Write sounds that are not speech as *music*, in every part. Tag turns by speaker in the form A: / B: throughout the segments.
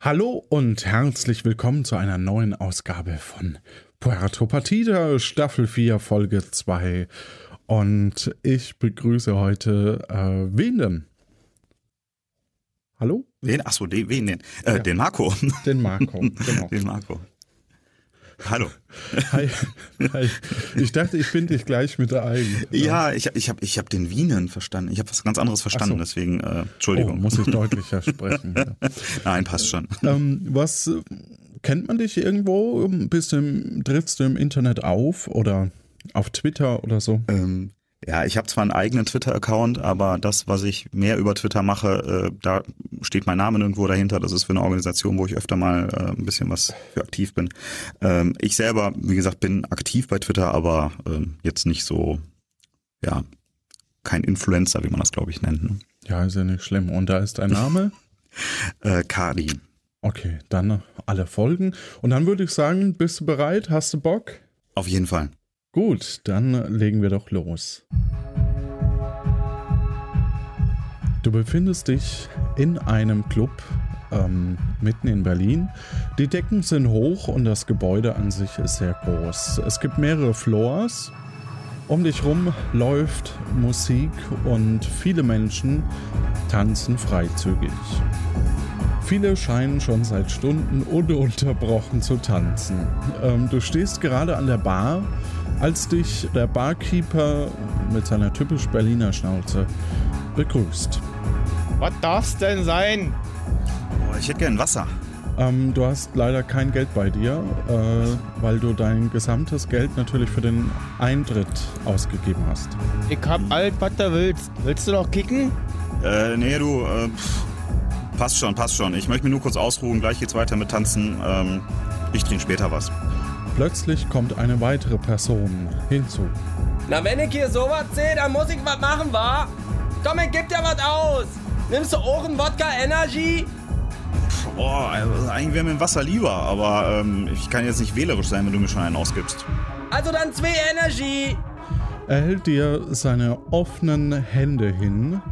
A: Hallo und herzlich willkommen zu einer neuen Ausgabe von Puerto Partida, Staffel 4, Folge 2. Und ich begrüße heute äh, wen denn? Hallo?
B: Wen? Achso, den, wen denn? Äh,
A: Ja.
B: Den Marco.
A: Den Marco, *laughs* genau.
B: Den Marco. Hallo.
A: Hi. Hi. Ich dachte, ich finde dich gleich mit ein.
B: Ja, ich habe ich hab, ich hab den Wienen verstanden. Ich habe was ganz anderes verstanden,
A: so.
B: deswegen, äh,
A: Oh,
B: Entschuldigung.
A: muss ich deutlicher sprechen. Ja. *laughs*
B: Nein, passt schon.
A: Ähm, was äh, kennt man dich irgendwo? Bist du im, trittst du im Internet auf oder auf Twitter oder so?
B: Ähm, ja, ich habe zwar einen eigenen Twitter-Account, aber das, was ich mehr über Twitter mache, äh, da steht mein Name nirgendwo dahinter. Das ist für eine Organisation, wo ich öfter mal äh, ein bisschen was für aktiv bin. Ähm, ich selber, wie gesagt, bin aktiv bei Twitter, aber ähm, jetzt nicht so, ja, kein Influencer, wie man das, glaube ich, nennt. Ne?
A: Ja, ist ja nicht schlimm. Und da ist dein Name? *laughs*
B: Äh, Kadi.
A: Okay, dann alle Folgen. Und dann würde ich sagen, bist du bereit? Hast du Bock?
B: Auf jeden Fall.
A: Gut, dann legen wir doch los. Du befindest dich in einem Club ähm, mitten in Berlin. Die Decken sind hoch und das Gebäude an sich ist sehr groß. Es gibt mehrere Floors. Um dich rum läuft Musik und viele Menschen tanzen freizügig. Viele scheinen schon seit Stunden ununterbrochen zu tanzen. Ähm, du stehst gerade an der Bar, als dich der Barkeeper mit seiner typisch Berliner Schnauze begrüßt.
C: Was darf's denn sein?
B: Oh, ich hätte gern Wasser.
A: Ähm, du hast leider kein Geld bei dir, äh, weil du dein gesamtes Geld natürlich für den Eintritt ausgegeben hast.
C: Ich hab alt, was du willst. Willst du noch kicken?
B: Äh, nee, du, äh, pff, passt schon, passt schon. Ich möchte mich nur kurz ausruhen. Gleich geht's weiter mit Tanzen. Ähm, ich trinke später was.
A: Plötzlich kommt eine weitere Person hinzu.
D: Na, wenn ich hier sowas sehe, dann muss ich was machen, wa? Komm, ich geb dir was aus. Nimmst du auch einen Wodka Energy?
B: Boah, also eigentlich wäre mir ein Wasser lieber, aber ähm, ich kann jetzt nicht wählerisch sein, wenn du mir schon einen ausgibst.
D: Also dann zwei Energy.
A: Er hält dir seine offenen Hände hin.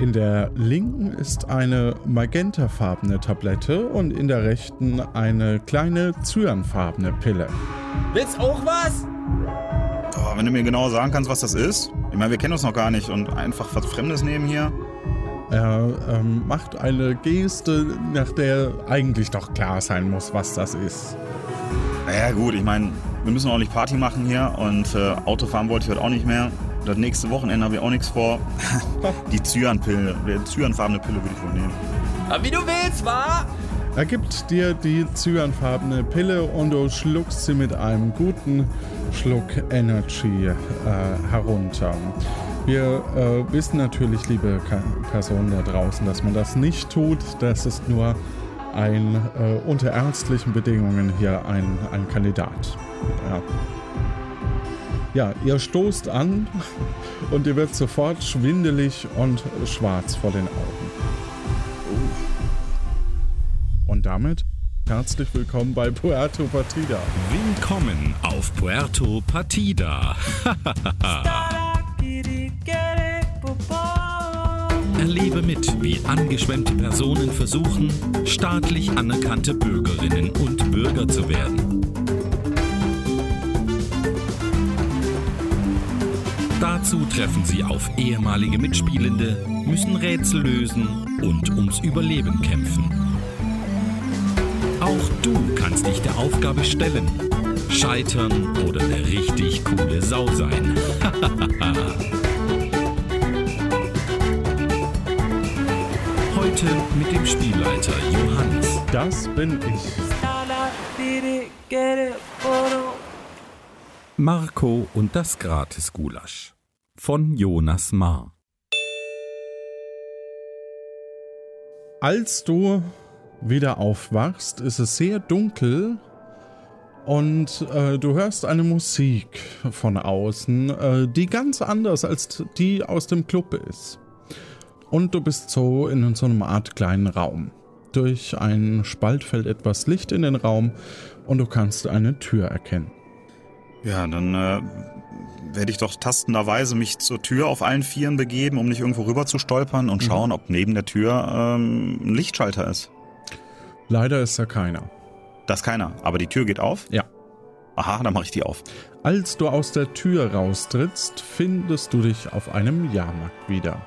A: In der linken ist eine magentafarbene Tablette und in der rechten eine kleine cyanfarbene Pille.
D: Willst auch was?
B: Boah, wenn du mir genau sagen kannst, was das ist. Ich meine, wir kennen uns noch gar nicht und einfach was Fremdes nehmen hier.
A: Er ähm, macht eine Geste, nach der eigentlich doch klar sein muss, was das ist.
B: Naja, gut, ich meine, wir müssen auch nicht Party machen hier und äh, Autofahren wollte ich heute auch nicht mehr. Das nächste Wochenende habe ich auch nichts vor. *laughs* Die Cyanpille, die cyanfarbene Pille würde ich wohl nehmen.
D: Aber wie du willst, wa?
A: Er gibt dir die cyanfarbene Pille und du schluckst sie mit einem guten Schluck Energy äh, herunter. Wir äh, wissen natürlich, liebe Ka Personen da draußen, dass man das nicht tut. Das ist nur ein äh, unter ärztlichen Bedingungen hier ein, ein Kandidat. Ja. Ja, ihr stoßt an und ihr wird sofort schwindelig und schwarz vor den Augen. Und damit herzlich willkommen bei Puerto Partida.
E: Willkommen auf Puerto Partida. *laughs* Erlebe mit, wie angeschwemmte Personen versuchen, staatlich anerkannte Bürgerinnen und Bürger zu werden. Dazu treffen sie auf ehemalige Mitspielende, müssen Rätsel lösen und ums Überleben kämpfen. Auch du kannst dich der Aufgabe stellen. Scheitern oder eine richtig coole Sau sein. *laughs* Heute mit dem Spielleiter Johannes.
A: Das bin ich.
E: Marco und das Gratis-Gulasch von Jonas Mar.
A: Als du wieder aufwachst, ist es sehr dunkel und äh, du hörst eine Musik von außen, äh, die ganz anders als die aus dem Club ist. Und du bist so in so einer Art kleinen Raum. Durch einen Spalt fällt etwas Licht in den Raum und du kannst eine Tür erkennen.
B: Ja, dann äh, werde ich doch tastenderweise mich zur Tür auf allen Vieren begeben, um nicht irgendwo rüber zu stolpern und schauen, ob neben der Tür ähm, ein Lichtschalter ist.
A: Leider ist da keiner.
B: Da ist keiner. Aber die Tür geht auf?
A: Ja.
B: Aha, dann mache ich die auf.
A: Als du aus der Tür raustrittst, findest du dich auf einem Jahrmarkt wieder.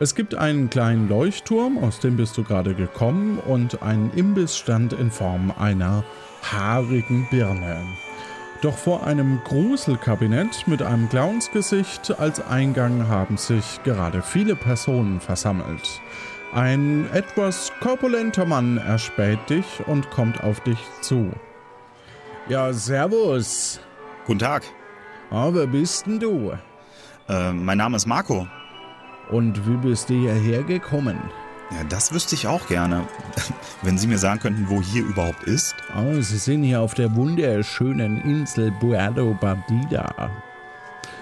A: Es gibt einen kleinen Leuchtturm, aus dem bist du gerade gekommen, und einen Imbissstand in Form einer haarigen Birne. Doch vor einem Gruselkabinett mit einem Clownsgesicht als Eingang haben sich gerade viele Personen versammelt. Ein etwas korpulenter Mann erspäht dich und kommt auf dich zu. Ja, servus.
B: Guten Tag.
A: Ah, wer bist denn du?
B: Äh, mein Name ist Marco.
A: Und wie bist du hierher gekommen?
B: Ja, das wüsste ich auch gerne. *laughs* Wenn Sie mir sagen könnten, wo hier überhaupt ist.
A: Ah, Sie sind hier auf der wunderschönen Insel Puerto Badida.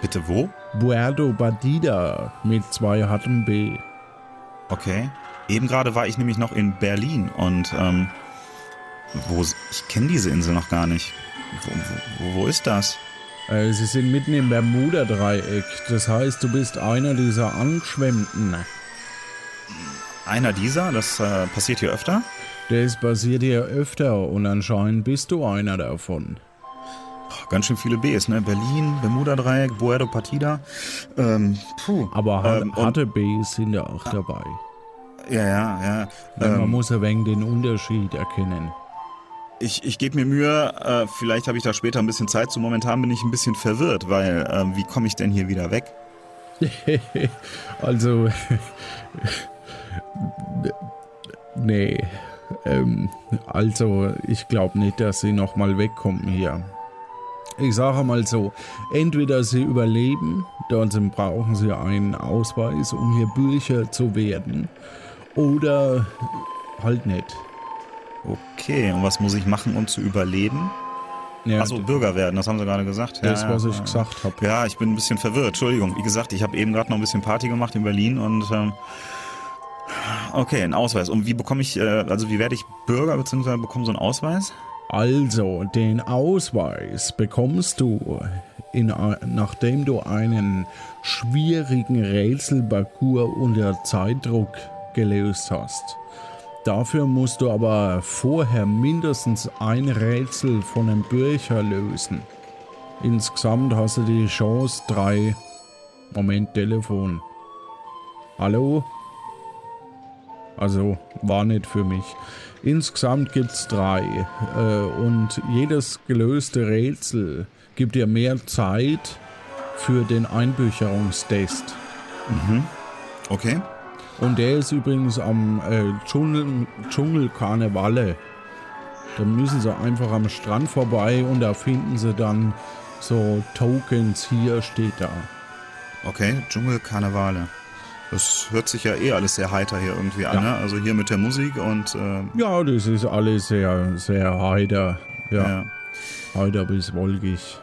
B: Bitte wo?
A: Puerto Badida mit zwei harten B.
B: Okay. Eben gerade war ich nämlich noch in Berlin und ähm, wo ich kenne diese Insel noch gar nicht. Wo, wo, wo ist das?
A: Äh, Sie sind mitten im Bermuda-Dreieck. Das heißt, du bist einer dieser Angeschwemmten.
B: Einer dieser? Das äh, passiert hier öfter?
A: Das passiert hier öfter und anscheinend bist du einer davon.
B: Boah, ganz schön viele Bs, ne? Berlin, Bermuda-Dreieck, Puerto Partida. Ähm, puh.
A: Aber har
B: Ähm,
A: harte Bs sind ja auch dabei.
B: Ja, ja, ja.
A: Man
B: Ähm,
A: muss ein wenig den Unterschied erkennen.
B: ich ich gebe mir Mühe, äh, vielleicht habe ich da später ein bisschen Zeit zu. Momentan bin ich ein bisschen verwirrt, weil äh, wie komme ich denn hier wieder weg? *laughs*
A: also, nee. Ähm, also, ich glaube nicht, dass sie nochmal wegkommen hier. Ich sage mal so, entweder sie überleben, dann brauchen sie einen Ausweis, um hier Bürger zu werden, oder halt nicht.
B: Okay, und was muss ich machen, um zu überleben?
A: Ja,
B: Achso, Bürger werden, das haben Sie gerade gesagt.
A: das,
B: ja,
A: was ich
B: ja.
A: gesagt habe.
B: Ja, ich bin ein bisschen verwirrt. Entschuldigung. Wie gesagt, ich habe eben gerade noch ein bisschen Party gemacht in Berlin und ähm, okay, ein Ausweis. Und wie bekomme ich, äh, also wie werde ich Bürger beziehungsweise bekomme so einen Ausweis?
A: Also, den Ausweis bekommst du, in, nachdem du einen schwierigen Rätselparcours unter Zeitdruck gelöst hast. Dafür musst du aber vorher mindestens ein Rätsel von einem Bürger lösen. Insgesamt hast du die Chance, drei. Moment, Telefon. Hallo? Also, war nicht für mich. Insgesamt gibt's drei. Äh, und jedes gelöste Rätsel gibt dir mehr Zeit für den Einbücherungstest.
B: Okay.
A: Und der ist übrigens am äh, Dschungel, Dschungelkarnevalle. Da müssen sie einfach am Strand vorbei und da finden sie dann so Tokens. Hier steht da.
B: Okay, Dschungelkarnevale. Das hört sich ja eh alles sehr heiter hier irgendwie an,
A: Ja.
B: ne? Also hier mit der Musik und äh,
A: Ja, das ist alles sehr, sehr heiter. Ja.
B: ja.
A: Heiter bis wolkig.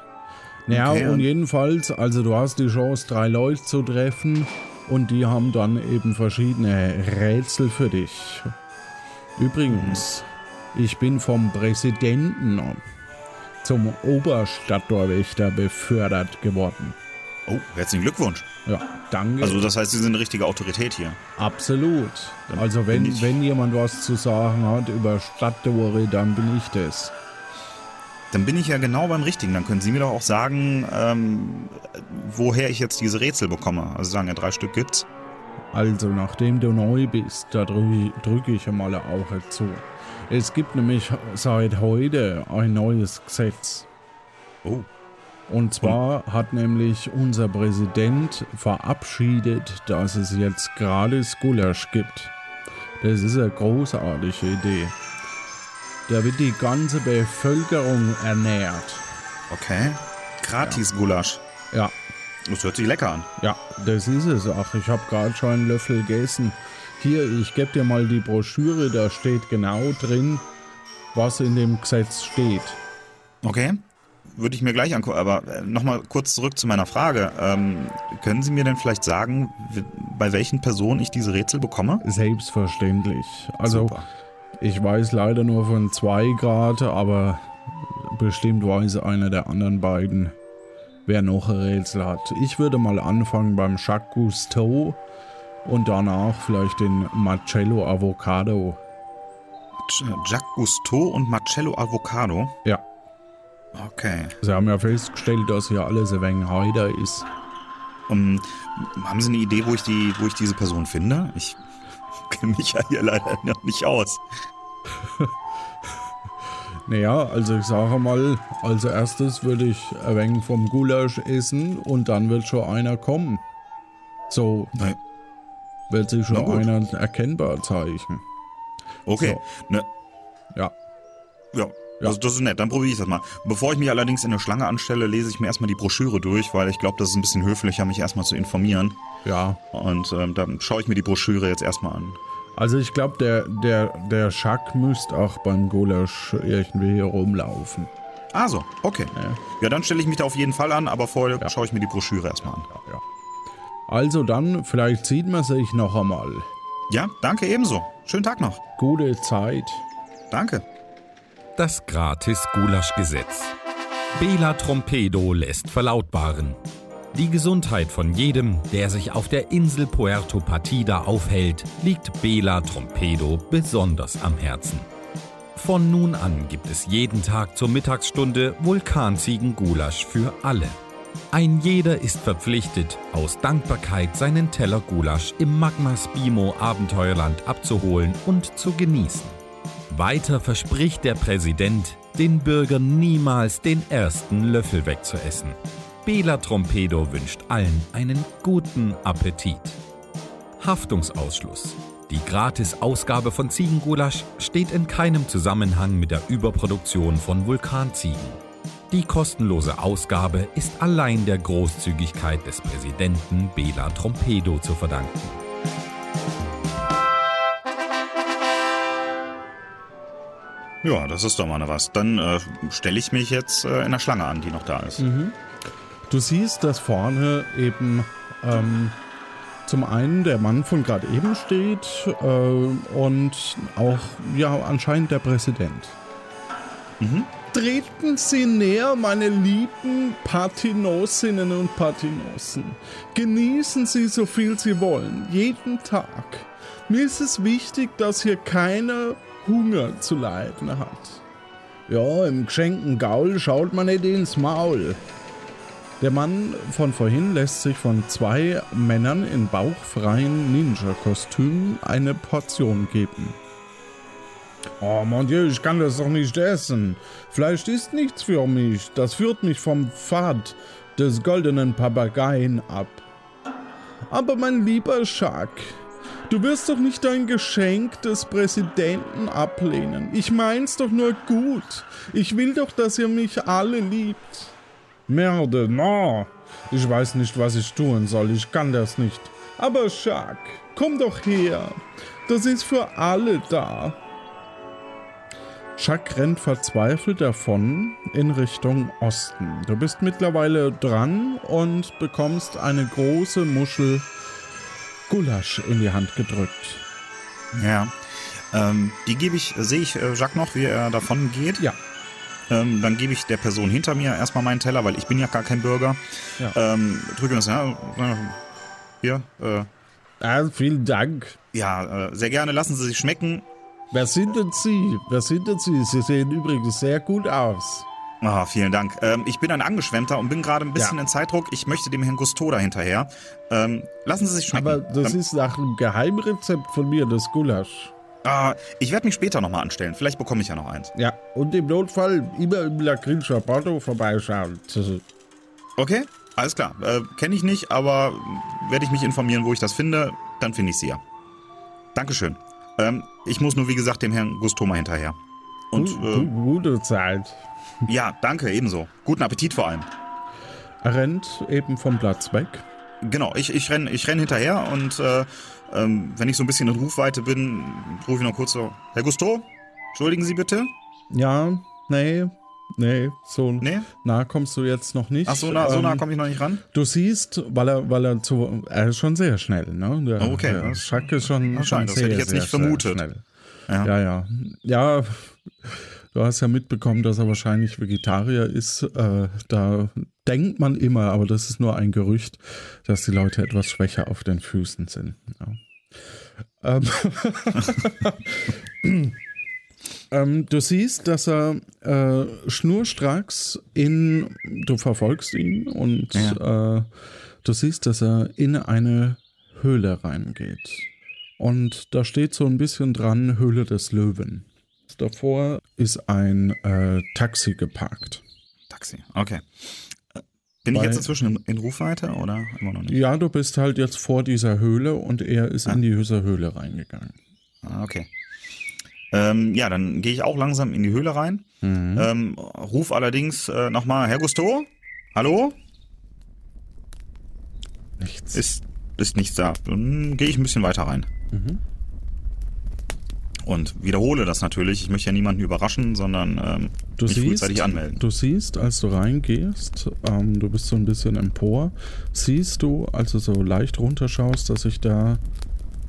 A: Naja,
B: Okay,
A: und
B: und-
A: jedenfalls, also du hast die Chance, drei Leute zu treffen und die haben dann eben verschiedene Rätsel für dich. Übrigens, ich bin vom Präsidenten zum Oberstadttorwächter befördert geworden.
B: Oh, herzlichen Glückwunsch.
A: Ja, danke.
B: Also das heißt, Sie sind eine richtige Autorität hier.
A: Absolut. Also wenn,
B: ich-
A: wenn jemand was zu sagen hat über Stadttore, dann bin ich das.
B: Dann bin ich ja genau beim Richtigen. Dann können Sie mir doch auch sagen, ähm, woher ich jetzt diese Rätsel bekomme. Also sagen ja, drei Stück gibt's.
A: Also, nachdem du neu bist, da drücke drück ich einmal ein Auge zu. Es gibt nämlich seit heute ein neues Gesetz.
B: Oh.
A: Und zwar hat nämlich unser Präsident verabschiedet, dass es jetzt gratis Gulasch gibt. Das ist eine großartige Idee. Da wird die ganze Bevölkerung ernährt.
B: Okay. Gratis Gulasch.
A: Ja,
B: Das hört sich lecker an.
A: Ja, das ist es auch. Ich habe gerade schon einen Löffel gegessen. Hier, ich gebe dir mal die Broschüre, da steht genau drin, was in dem Gesetz steht.
B: Okay. Würde ich mir gleich angucken. Aber äh, nochmal kurz zurück zu meiner Frage. Ähm, können Sie mir denn vielleicht sagen, bei welchen Personen ich diese Rätsel bekomme?
A: Selbstverständlich. Also,
B: Super.
A: ich weiß leider nur von zwei Grad, aber bestimmt weiß einer der anderen beiden, wer noch ein Rätsel hat. Ich würde mal anfangen beim Jacques Cousteau und danach vielleicht den Marcello Avocado.
B: Jacques Cousteau und Marcello Avocado.
A: Ja.
B: Okay.
A: Sie haben ja festgestellt, dass hier alles ein wenig heider ist.
B: Um, haben Sie eine Idee, wo ich, die, wo ich diese Person finde? Ich *laughs* kenne mich ja hier leider noch nicht aus. *laughs*
A: Naja, also ich sage mal, als erstes würde ich ein wenig vom Gulasch essen und dann wird schon einer kommen. So
B: Nein.
A: wird sich schon einer erkennbar zeichnen.
B: Okay. Ne,
A: Ja.
B: ja. Das, das ist nett, dann probiere ich das mal. Bevor ich mich allerdings in eine Schlange anstelle, lese ich mir erstmal die Broschüre durch, weil ich glaube, das ist ein bisschen höflicher, mich erstmal zu informieren.
A: Ja.
B: Und ähm, dann schaue ich mir die Broschüre jetzt erstmal an.
A: Also ich glaube, der, der, der Schack müsste auch beim Gulasch irgendwie hier rumlaufen.
B: Ah so, okay.
A: Ja.
B: Ja, dann stelle ich mich da auf jeden Fall an, aber vorher
A: Ja.
B: schaue ich mir die Broschüre erstmal an.
A: Ja. Also dann, vielleicht sieht man sich noch einmal.
B: Ja, danke ebenso. Schönen Tag noch.
A: Gute Zeit.
B: Danke.
E: Das Gratis-Gulasch-Gesetz. Bela Trompedo lässt verlautbaren. Die Gesundheit von jedem, der sich auf der Insel Puerto Partida aufhält, liegt Bela Trompedo besonders am Herzen. Von nun an gibt es jeden Tag zur Mittagsstunde Vulkanziegen-Gulasch für alle. Ein jeder ist verpflichtet, aus Dankbarkeit seinen Teller Gulasch im Magma Spimo Abenteuerland abzuholen und zu genießen. Weiter verspricht der Präsident, den Bürgern niemals den ersten Löffel wegzuessen. Bela Trompedo wünscht allen einen guten Appetit. Haftungsausschluss. Die Gratis-Ausgabe von Ziegengulasch steht in keinem Zusammenhang mit der Überproduktion von Vulkanziegen. Die kostenlose Ausgabe ist allein der Großzügigkeit des Präsidenten Bela Trompedo zu verdanken.
B: Ja, das ist doch mal was. Dann äh, stelle ich mich jetzt äh, in der Schlange an, die noch da ist.
A: Du siehst, dass vorne eben ähm, zum einen der Mann von gerade eben steht äh, und auch ja anscheinend der Präsident. Treten Sie näher, meine lieben Partinosinnen und Partinossen. Genießen Sie so viel Sie wollen, jeden Tag. Mir ist es wichtig, dass hier keiner Hunger zu leiden hat. Ja, im geschenkten Gaul schaut man nicht ins Maul. Der Mann von vorhin lässt sich von zwei Männern in bauchfreien Ninja-Kostümen eine Portion geben. Oh mon Dieu, ich kann das doch nicht essen. Fleisch ist nichts für mich. Das führt mich vom Pfad des goldenen Papageien ab. Aber mein lieber Schack, du wirst doch nicht dein Geschenk des Präsidenten ablehnen. Ich mein's doch nur gut. Ich will doch, dass ihr mich alle liebt. Merde, no. Ich weiß nicht, was ich tun soll. Ich kann das nicht. Aber Schack, komm doch her. Das ist für alle da. Schack rennt verzweifelt davon in Richtung Osten. Du bist mittlerweile dran und bekommst eine große Muschel Gulasch in die Hand gedrückt.
B: Ja. Ähm, die gebe ich, sehe ich äh, Jacques noch, wie er davon geht.
A: Ja.
B: Ähm, dann gebe ich der Person hinter mir erstmal meinen Teller, weil ich bin ja gar kein Bürger.
A: Ja.
B: Ähm, drücke das, ja, äh, hier, äh,
A: Ah, vielen Dank.
B: ja, äh, sehr gerne, lassen Sie sich schmecken.
A: Wer sind denn Sie? Wer sind denn Sie? Sie sehen übrigens sehr gut aus.
B: Ah, vielen Dank. Ähm, ich bin ein Angeschwemmter und bin gerade ein bisschen
A: Ja.
B: in Zeitdruck. Ich möchte dem Herrn Gusto da hinterher. Ähm, lassen Sie sich schmecken.
A: Aber das
B: ähm,
A: ist nach einem Geheimrezept von mir, das Gulasch.
B: ah, ich werde mich später nochmal anstellen. Vielleicht bekomme ich ja noch eins.
A: Ja, und im Notfall immer im Lakrinscher Porto vorbeischauen.
B: Okay, alles klar. Äh, Kenne ich nicht, aber werde ich mich informieren, wo ich das finde. Dann finde ich sie ja. Dankeschön. Ähm, ich muss nur, wie gesagt, dem Herrn Gusto mal hinterher. Und äh,
A: gu- Gute Zeit.
B: Ja, danke, ebenso. Guten Appetit vor allem.
A: Er rennt eben vom Platz weg.
B: Genau, ich, ich renn, ich renn hinterher und äh, ähm, wenn ich so ein bisschen in Rufweite bin, rufe ich noch kurz so, Herr Gusto, entschuldigen Sie bitte?
A: Ja, nee, nee, so
B: Nee?
A: nah kommst du jetzt noch nicht.
B: Ach, so nah, so nah
A: Ähm,
B: komme ich noch nicht ran?
A: Du siehst, weil er, weil er zu, er ist schon sehr schnell, ne? Der,
B: Oh, okay.
A: Der Schack ist schon, schon
B: Anscheinend, das
A: sehr,
B: hätte ich jetzt
A: sehr,
B: nicht vermutet.
A: Sehr schnell.
B: Ja.
A: Ja, ja. Ja, du hast ja mitbekommen, dass er wahrscheinlich Vegetarier ist. Äh, da denkt man immer, aber das ist nur ein Gerücht, dass die Leute etwas schwächer auf den Füßen sind. Ja. Ähm, *laughs* Ähm, du siehst, dass er äh, schnurstracks in. Du verfolgst ihn und äh, du siehst, dass er in eine Höhle reingeht. Und da steht so ein bisschen dran: Höhle des Löwen. Davor ist ein äh, Taxi geparkt.
B: Taxi, okay. Bin ich
A: Bei-
B: jetzt inzwischen in, in Rufweite oder immer noch nicht?
A: Ja, du bist halt jetzt vor dieser Höhle und er ist in diese Höhle reingegangen.
B: Ah, okay. Ähm, ja, dann gehe ich auch langsam in die Höhle rein.
A: Mhm.
B: Ähm, ruf allerdings äh, nochmal, Herr Gusto? Hallo?
A: Nichts.
B: Ist, ist nichts da. Dann gehe ich ein bisschen weiter rein.
A: Mhm.
B: Und wiederhole das natürlich. Ich möchte ja niemanden überraschen, sondern ähm,
A: Du
B: mich
A: siehst,
B: frühzeitig anmelden.
A: du siehst, als du reingehst, ähm, du bist so ein bisschen empor, siehst du, als du so leicht runterschaust, dass sich da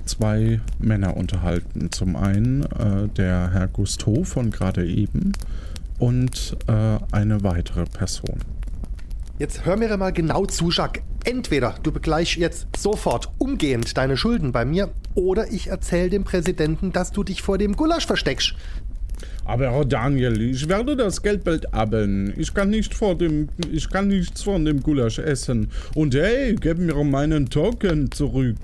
A: zwei Männer unterhalten. Zum einen äh, der Herr Gusteau von gerade eben und äh, eine weitere Person.
F: Jetzt hör mir mal genau zu, Jacques. Entweder du begleichst jetzt sofort umgehend deine Schulden bei mir oder ich erzähl dem Präsidenten, dass du dich vor dem Gulasch versteckst.
A: Aber Herr Daniel, ich werde das Geldbelt abeln. Ich kann nicht vor dem, ich kann nichts von dem Gulasch essen. Und hey, gib mir meinen Token zurück.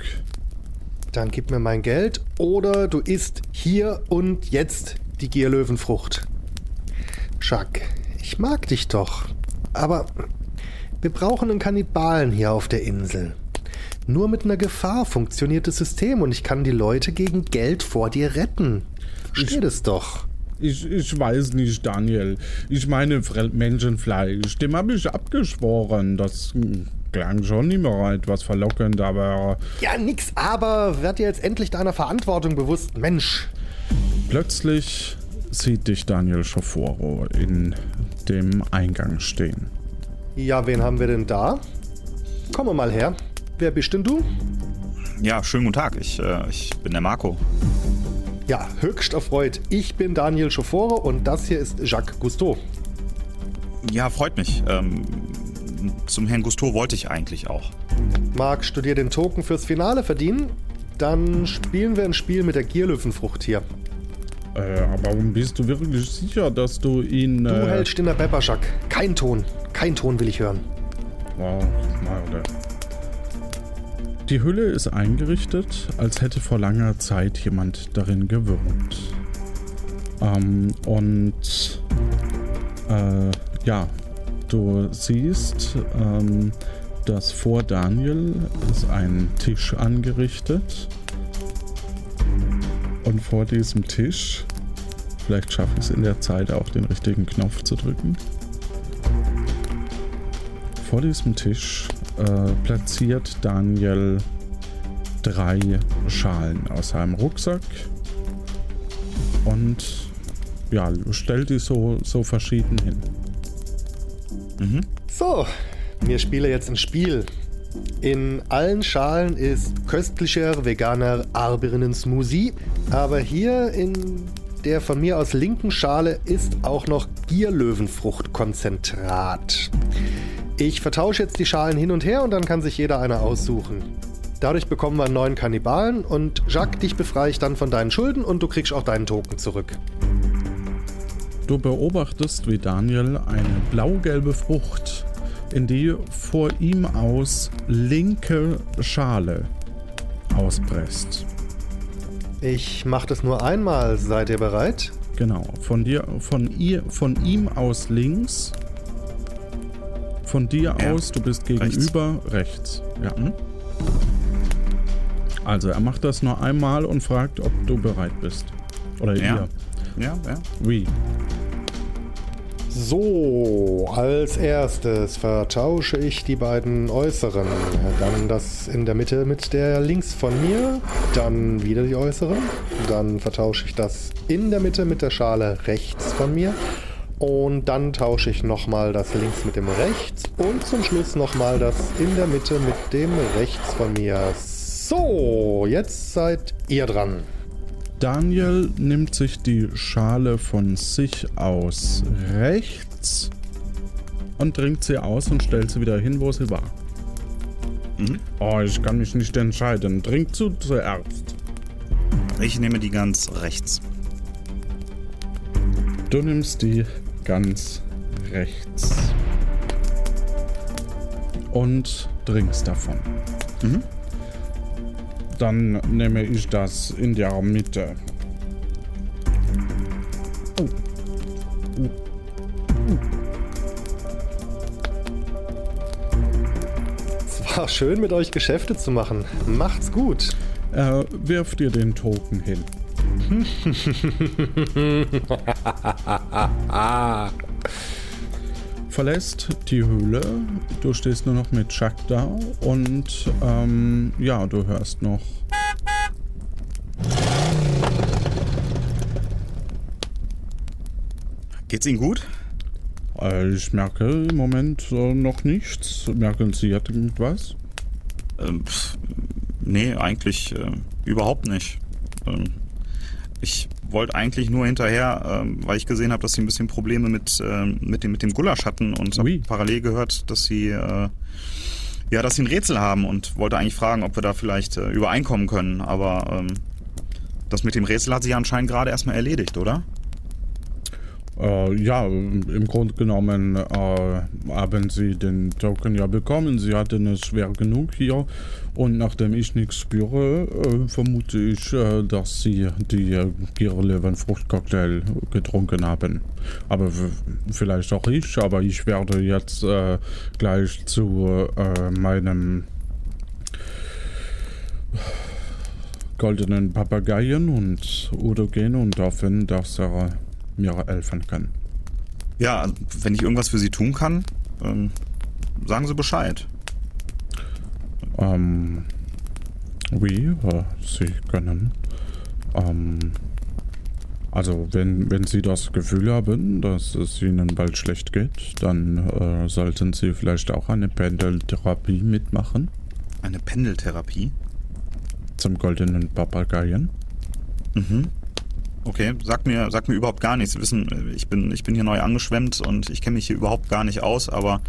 F: Dann gib mir mein Geld oder du isst hier und jetzt die Gierlöwenfrucht. Jacques, ich mag dich doch. Aber wir brauchen einen Kannibalen hier auf der Insel. Nur mit einer Gefahr funktioniert das System und ich kann die Leute gegen Geld vor dir retten. Versteh das doch.
A: Ich, ich weiß nicht, Daniel. Ich meine Menschenfleisch. Dem habe ich abgeschworen. Das klang schon immer etwas verlockend, aber
F: Ja, nix, aber werd dir jetzt endlich deiner Verantwortung bewusst. Mensch,
A: plötzlich sieht dich Daniel Schoforo in dem Eingang stehen.
F: Ja, wen haben wir denn da? Komm mal her. Wer bist denn du?
B: Ja, schönen guten Tag. Ich, äh, ich bin der Marco.
F: Ja, höchst erfreut. Ich bin Daniel Schofore und das hier ist Jacques Cousteau.
B: Ja, freut mich. Ähm, zum Herrn Gusto wollte ich eigentlich auch.
F: Magst du dir den Token fürs Finale verdienen? Dann spielen wir ein Spiel mit der Gierlöwenfrucht hier.
A: Äh, aber warum bist du wirklich sicher, dass du ihn.
F: Du
A: äh,
F: hältst in der Pepper, Jacques. Kein Ton. Kein Ton will ich hören.
A: Oh, Morde. Die Hülle ist eingerichtet, als hätte vor langer Zeit jemand darin gewohnt. Ähm, und äh, ja, du siehst, ähm, dass vor Daniel ist ein Tisch angerichtet. Und vor diesem Tisch, vielleicht schaffe ich es in der Zeit auch den richtigen Knopf zu drücken. Vor diesem Tisch äh, platziert Daniel drei Schalen aus seinem Rucksack und ja, stellt die so, so verschieden hin.
F: So, wir spielen jetzt ein Spiel. In allen Schalen ist köstlicher veganer Arbirinnen-Smoothie, aber hier in der von mir aus linken Schale ist auch noch Gierlöwenfruchtkonzentrat. Ich vertausche jetzt die Schalen hin und her und dann kann sich jeder eine aussuchen. Dadurch bekommen wir einen neuen Kannibalen und Jacques, dich befreie ich dann von deinen Schulden und du kriegst auch deinen Token zurück.
A: Du beobachtest, wie Daniel eine blau-gelbe Frucht in die vor ihm aus linke Schale auspresst.
F: Ich mache das nur einmal, seid ihr bereit?
A: Genau, von dir, von ihr, von ihm aus links. Von dir
B: Ja,
A: aus, du bist gegenüber rechts. Ja. Also er macht das nur einmal und fragt, ob du bereit bist. Oder
B: Ja.
A: ihr.
B: Ja, ja.
A: Wie?
F: So, als erstes vertausche ich die beiden äußeren. Dann das in der Mitte mit der links von mir. Dann wieder die äußeren. Dann vertausche ich das in der Mitte mit der Schale rechts von mir. Und dann tausche ich nochmal das links mit dem rechts. Und zum Schluss nochmal das in der Mitte mit dem rechts von mir. So, jetzt seid ihr dran.
A: Daniel nimmt sich die Schale von sich aus rechts und trinkt sie aus und stellt sie wieder hin, wo sie war.
B: Mhm.
A: Oh, ich kann mich nicht entscheiden. Trink du zuerst.
B: Ich nehme die ganz rechts.
A: Du nimmst die ganz rechts und trinkst davon.
B: Mhm.
A: Dann nehme ich das in der Mitte.
F: Es war schön, mit euch Geschäfte zu machen. Macht's gut.
A: Er wirft dir den Token hin. *laughs* Verlässt die Höhle. Du stehst nur noch mit Chuck da und ähm, ja, du hörst noch.
B: Geht's Ihnen gut?
A: Äh, ich merke im Moment äh, noch nichts. Merken Sie irgendwas?
B: Ähm, pff, nee, eigentlich äh, überhaupt nicht. Ähm, ich wollte eigentlich nur hinterher, ähm, weil ich gesehen habe, dass sie ein bisschen Probleme mit, ähm, mit, dem, mit dem Gulasch hatten und habe parallel gehört, dass sie äh, ja, dass sie ein Rätsel haben und wollte eigentlich fragen, ob wir da vielleicht äh, übereinkommen können. Aber ähm, das mit dem Rätsel hat sich anscheinend gerade erstmal erledigt, oder?
A: Äh, ja, im Grunde genommen äh, haben sie den Token ja bekommen. Sie hatten es schwer genug hier. Und nachdem ich nichts spüre, äh, vermute ich, äh, dass sie die äh, Gierlevenfruchtcocktail getrunken haben. Aber vielleicht auch ich, aber ich werde jetzt äh, gleich zu äh, meinem goldenen Papageien und Udo gehen und hoffen, dass er mir helfen kann.
B: Ja, wenn ich irgendwas für sie tun kann, ähm, sagen Sie Bescheid.
A: Ähm, oui, äh, Sie können. Ähm, also, wenn, wenn Sie das Gefühl haben, dass es Ihnen bald schlecht geht, dann äh, sollten Sie vielleicht auch eine Pendeltherapie mitmachen
B: Eine Pendeltherapie?
A: zum goldenen Papageien.
B: Mhm. Okay, sagt mir, sagt mir überhaupt gar nichts. Sie wissen, ich bin, ich bin hier neu angeschwemmt und ich kenne mich hier überhaupt gar nicht aus, aber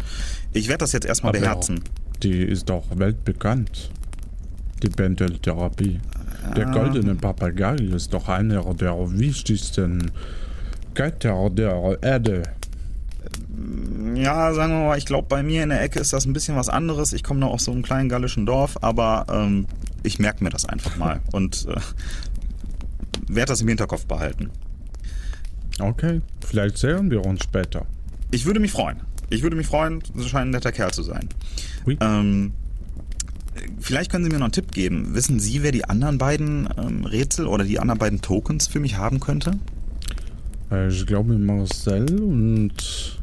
B: ich werde das jetzt erstmal
A: Aber-
B: beherzen.
A: Die ist doch weltbekannt. Die Pendeltherapie. Der goldene Papagei ist doch einer der wichtigsten Götter der Erde.
B: Ja, sagen wir mal, ich glaube, bei mir in der Ecke ist das ein bisschen was anderes. Ich komme noch aus so einem kleinen gallischen Dorf, aber ähm, ich merke mir das einfach mal *laughs* und äh, werde das im Hinterkopf behalten.
A: Okay, vielleicht sehen wir uns später.
B: Ich würde mich freuen. Ich würde mich freuen, Sie scheinen ein netter Kerl zu sein.
A: Oui.
B: Ähm, vielleicht können Sie mir noch einen Tipp geben. Wissen Sie, wer die anderen beiden ähm, Rätsel oder die anderen beiden Tokens für mich haben könnte?
A: Äh, Ich glaube Marcel und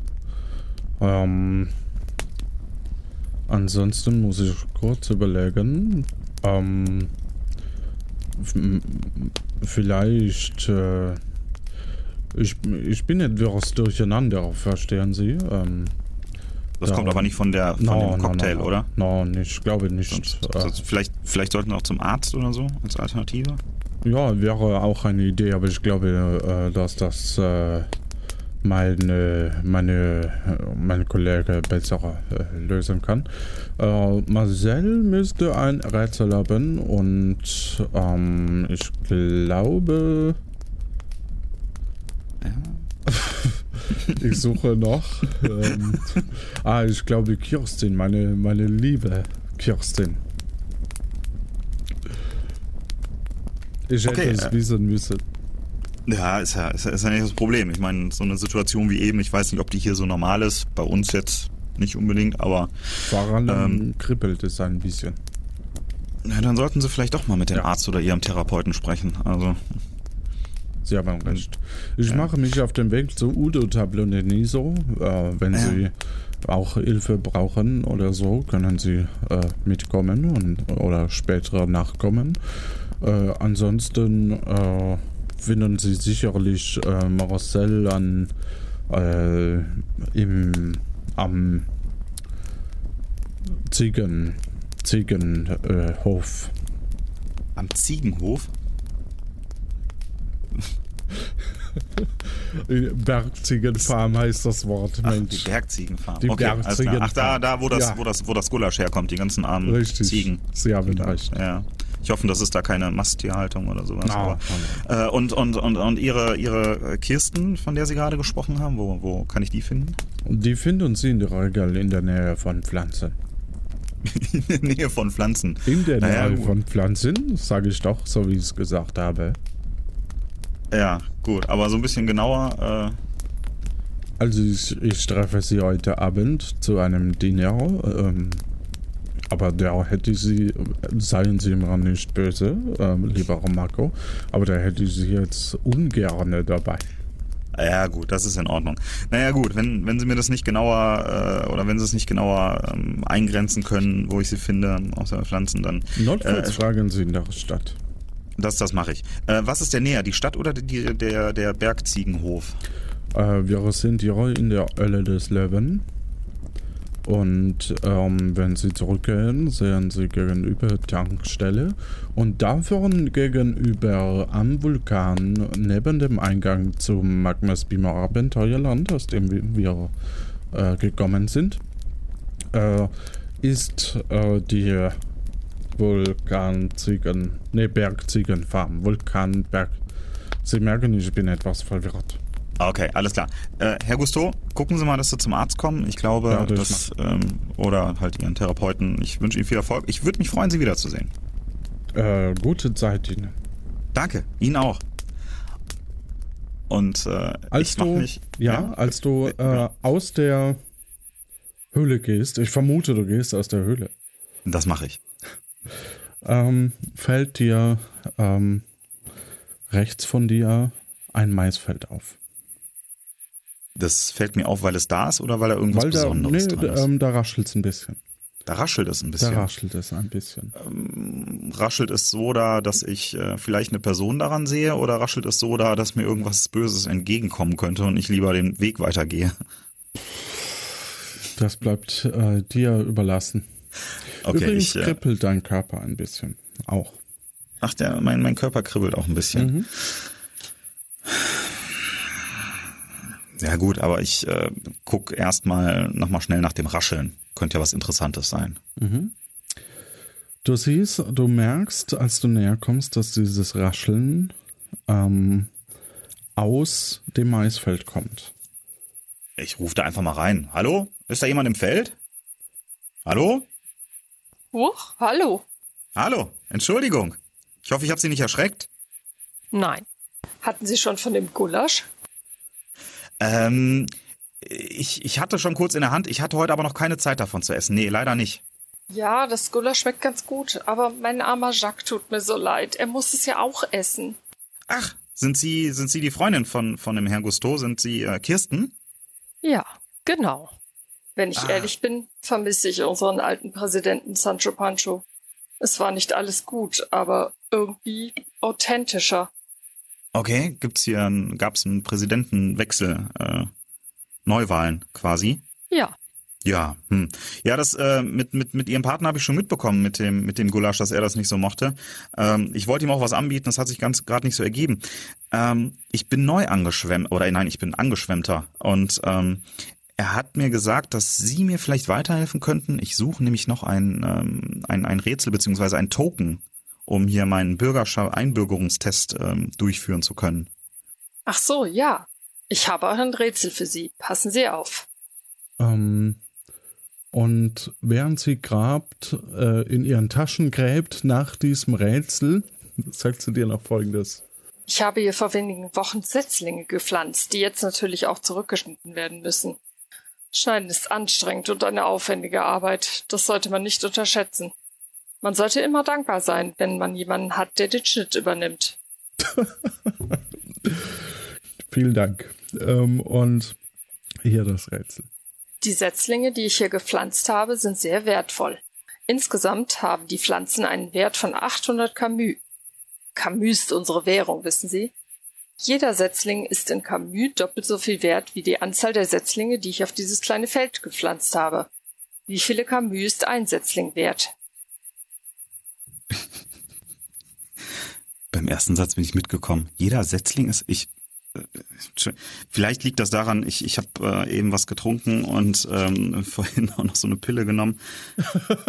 A: ähm, ansonsten muss ich kurz überlegen. Ähm, vielleicht äh, ich, ich bin etwas durcheinander, verstehen Sie? Ähm,
B: Das
A: Ja.
B: kommt aber nicht von, der, von
A: no,
B: dem Cocktail,
A: no, no,
B: oder?
A: No, ich glaube nicht.
B: Sonst,
A: Äh,
B: sonst vielleicht, vielleicht sollten wir auch zum Arzt oder so als Alternative.
A: Ja, wäre auch eine Idee, aber ich glaube, äh, dass das meine, meine, äh, mein Kollege besser äh, lösen kann. Äh, Marcel müsste ein Rätsel haben und ähm, ich glaube, *laughs* ich suche noch. ähm, ah, ich glaube Kirstin, meine, meine liebe Kirstin. Ich hätte
B: Okay,
A: es
B: äh,
A: wissen müssen.
B: Ja, ist ja, ist ja, ist ja nicht das Problem. Ich meine, so eine Situation wie eben, ich weiß nicht, ob die hier so normal ist. Bei uns jetzt nicht unbedingt, aber
A: Vor allem
B: ähm,
A: kribbelt es ein bisschen.
B: na, dann sollten Sie vielleicht doch mal mit dem
A: Ja.
B: Arzt oder Ihrem Therapeuten sprechen. Also,
A: Sie haben recht. Ich
B: Ja.
A: mache mich auf den Weg zu Udo Tabloneniso. Äh, wenn
B: Ja.
A: Sie auch Hilfe brauchen oder so, können Sie äh, mitkommen und, oder später nachkommen. Äh, ansonsten äh, finden Sie sicherlich äh, Marcel an äh, im am Ziegen Ziegenhof. Äh,
B: am Ziegenhof? *laughs*
A: Bergziegenfarm heißt das Wort,
B: Ach, die
A: Mensch.
B: Bergziegenfarm.
A: Die
B: okay, klar. Ach, da,
A: Bergziegenfarm.
B: da, wo das,
A: Ja.
B: wo das, wo das Gulasch herkommt, die ganzen armen
A: Richtig.
B: Ziegen.
A: Sie haben recht.
B: Ja. Ich hoffe, das ist da keine Masttierhaltung oder sowas.
A: Ah,
B: aber, äh, und, und, und, und ihre, ihre Kirsten, von der Sie gerade gesprochen haben, wo, wo kann ich die finden?
A: Die finden Sie in der Regel in der Nähe von Pflanzen. *laughs*
B: In der Nähe von Pflanzen.
A: In der
B: Naja,
A: Nähe
B: gut.
A: von Pflanzen, sage ich doch, so wie ich es gesagt habe.
B: Ja, gut, aber so ein bisschen genauer.
A: Also ich, ich treffe Sie heute Abend zu einem Dinner, ähm, aber da hätte ich Sie, seien Sie mir nicht böse, ähm, lieber Marco, aber da hätte ich Sie jetzt ungerne dabei.
B: Äh, ja, gut, das ist in Ordnung. Naja, gut, wenn, wenn Sie mir das nicht genauer äh, oder wenn Sie es nicht genauer ähm, eingrenzen können, wo ich sie finde, außer Pflanzen, dann.
A: Notfalls
B: Äh,
A: fragen Sie in der Stadt.
B: Das, das mache ich. Äh, was ist der näher, die Stadt oder die, der, der Bergziegenhof?
A: Äh, wir sind hier in der Hölle des Löwen. Und ähm, wenn Sie zurückgehen, sehen Sie gegenüber Tankstelle. Und davon gegenüber am Vulkan, neben dem Eingang zum Magmas Beamer Abenteuerland, aus dem wir- wir äh, gekommen sind, äh, ist äh, die Vulkanziegen, ne Bergziegenfarm, Vulkanberg. Sie merken, ich bin etwas verwirrt.
B: Okay, alles klar. Äh, Herr Gusto, gucken Sie mal, dass Sie zum Arzt kommen. Ich glaube,
A: Ja, das
B: dass, ähm, oder halt Ihren Therapeuten. Ich wünsche Ihnen viel Erfolg. Ich würde mich freuen, Sie wiederzusehen.
A: Äh, gute Zeit Ihnen.
B: Danke, Ihnen auch. Und äh,
A: Als
B: ich
A: du,
B: mich.
A: ja, als du äh, aus der Höhle gehst, ich vermute, du gehst aus der Höhle,
B: Das mache ich.
A: ähm, fällt dir ähm, rechts von dir ein Maisfeld auf.
B: Das fällt mir auf, weil es da ist oder weil da irgendwas
A: Weil da,
B: Besonderes
A: nee,
B: dran ist.
A: ähm, da raschelt es ein bisschen.
B: da raschelt es ein
A: Da
B: bisschen.
A: raschelt es ein bisschen.
B: raschelt es so da, dass ich äh, vielleicht eine Person daran sehe oder raschelt es so da, dass mir irgendwas Böses entgegenkommen könnte und ich lieber den Weg weitergehe?
A: Das bleibt äh, dir überlassen.
B: Okay,
A: Übrigens
B: ich, äh,
A: kribbelt dein Körper ein bisschen. Auch.
B: ach, der, mein, mein Körper kribbelt auch ein bisschen.
A: Mhm.
B: Ja gut, aber ich äh, guck erstmal nochmal schnell nach dem Rascheln. Könnte ja was Interessantes sein.
A: Du siehst, du merkst, als du näher kommst, dass dieses Rascheln ähm, aus dem Maisfeld kommt.
B: Ich rufe da einfach mal rein. Hallo? Ist da jemand im Feld? Hallo?
G: Huch, hallo.
B: Hallo? Entschuldigung. Ich hoffe, ich habe Sie nicht erschreckt.
G: Nein. Hatten Sie schon von dem Gulasch?
B: Ähm, ich, ich hatte schon kurz in der Hand, ich hatte heute aber noch keine Zeit davon zu essen. Nee, leider nicht.
G: Ja, das Gulasch schmeckt ganz gut, aber mein armer Jacques tut mir so leid. Er muss es ja auch essen.
B: Ach, sind Sie, sind Sie die Freundin von, von dem Herrn Gusteau? Sind Sie äh, Kirsten?
G: Ja, genau. Wenn ich
B: Ah.
G: ehrlich bin, vermisse ich unseren alten Präsidenten Sancho Pancho. Es war nicht alles gut, aber irgendwie authentischer.
B: Okay, gibt's hier, einen- gab's einen Präsidentenwechsel, äh, Neuwahlen quasi?
G: Ja,
B: Ja, hm. ja, das äh, mit mit mit ihrem Partner habe ich schon mitbekommen mit dem mit dem Gulasch, dass er das nicht so mochte. Ähm, ich wollte ihm auch was anbieten, das hat sich ganz gerade nicht so ergeben. Ähm, ich bin neu angeschwemmt oder nein, ich bin angeschwemmter und ähm, er hat mir gesagt, dass Sie mir vielleicht weiterhelfen könnten. Ich suche nämlich noch ein ähm, ein, ein Rätsel beziehungsweise ein Token, um hier meinen Bürgerschaft Einbürgerungstest ähm, durchführen zu können.
G: ach so, ja. Ich habe auch ein Rätsel für Sie. Passen Sie auf.
A: Ähm, und während sie grabt, äh, in ihren Taschen gräbt nach diesem Rätsel, *laughs* sagt sie dir noch folgendes.
G: Ich habe hier vor wenigen Wochen Setzlinge gepflanzt, die jetzt natürlich auch zurückgeschnitten werden müssen. Schneiden ist anstrengend und eine aufwendige Arbeit. Das sollte man nicht unterschätzen. Man sollte immer dankbar sein, wenn man jemanden hat, der den Schnitt übernimmt. *laughs*
A: Vielen Dank. Ähm, und hier das Rätsel.
G: Die Setzlinge, die ich hier gepflanzt habe, sind sehr wertvoll. Insgesamt haben die Pflanzen einen Wert von 800 Camus. Camus ist unsere Währung, wissen Sie? Jeder Setzling ist in Camus doppelt so viel wert wie die Anzahl der Setzlinge, die ich auf dieses kleine Feld gepflanzt habe. Wie viele Camus ist ein Setzling wert? *laughs*
B: Beim ersten Satz bin ich mitgekommen. Jeder Setzling ist ich. äh, Vielleicht liegt das daran, ich, ich habe äh, eben was getrunken und ähm, *laughs* vorhin auch noch so eine Pille genommen. *laughs*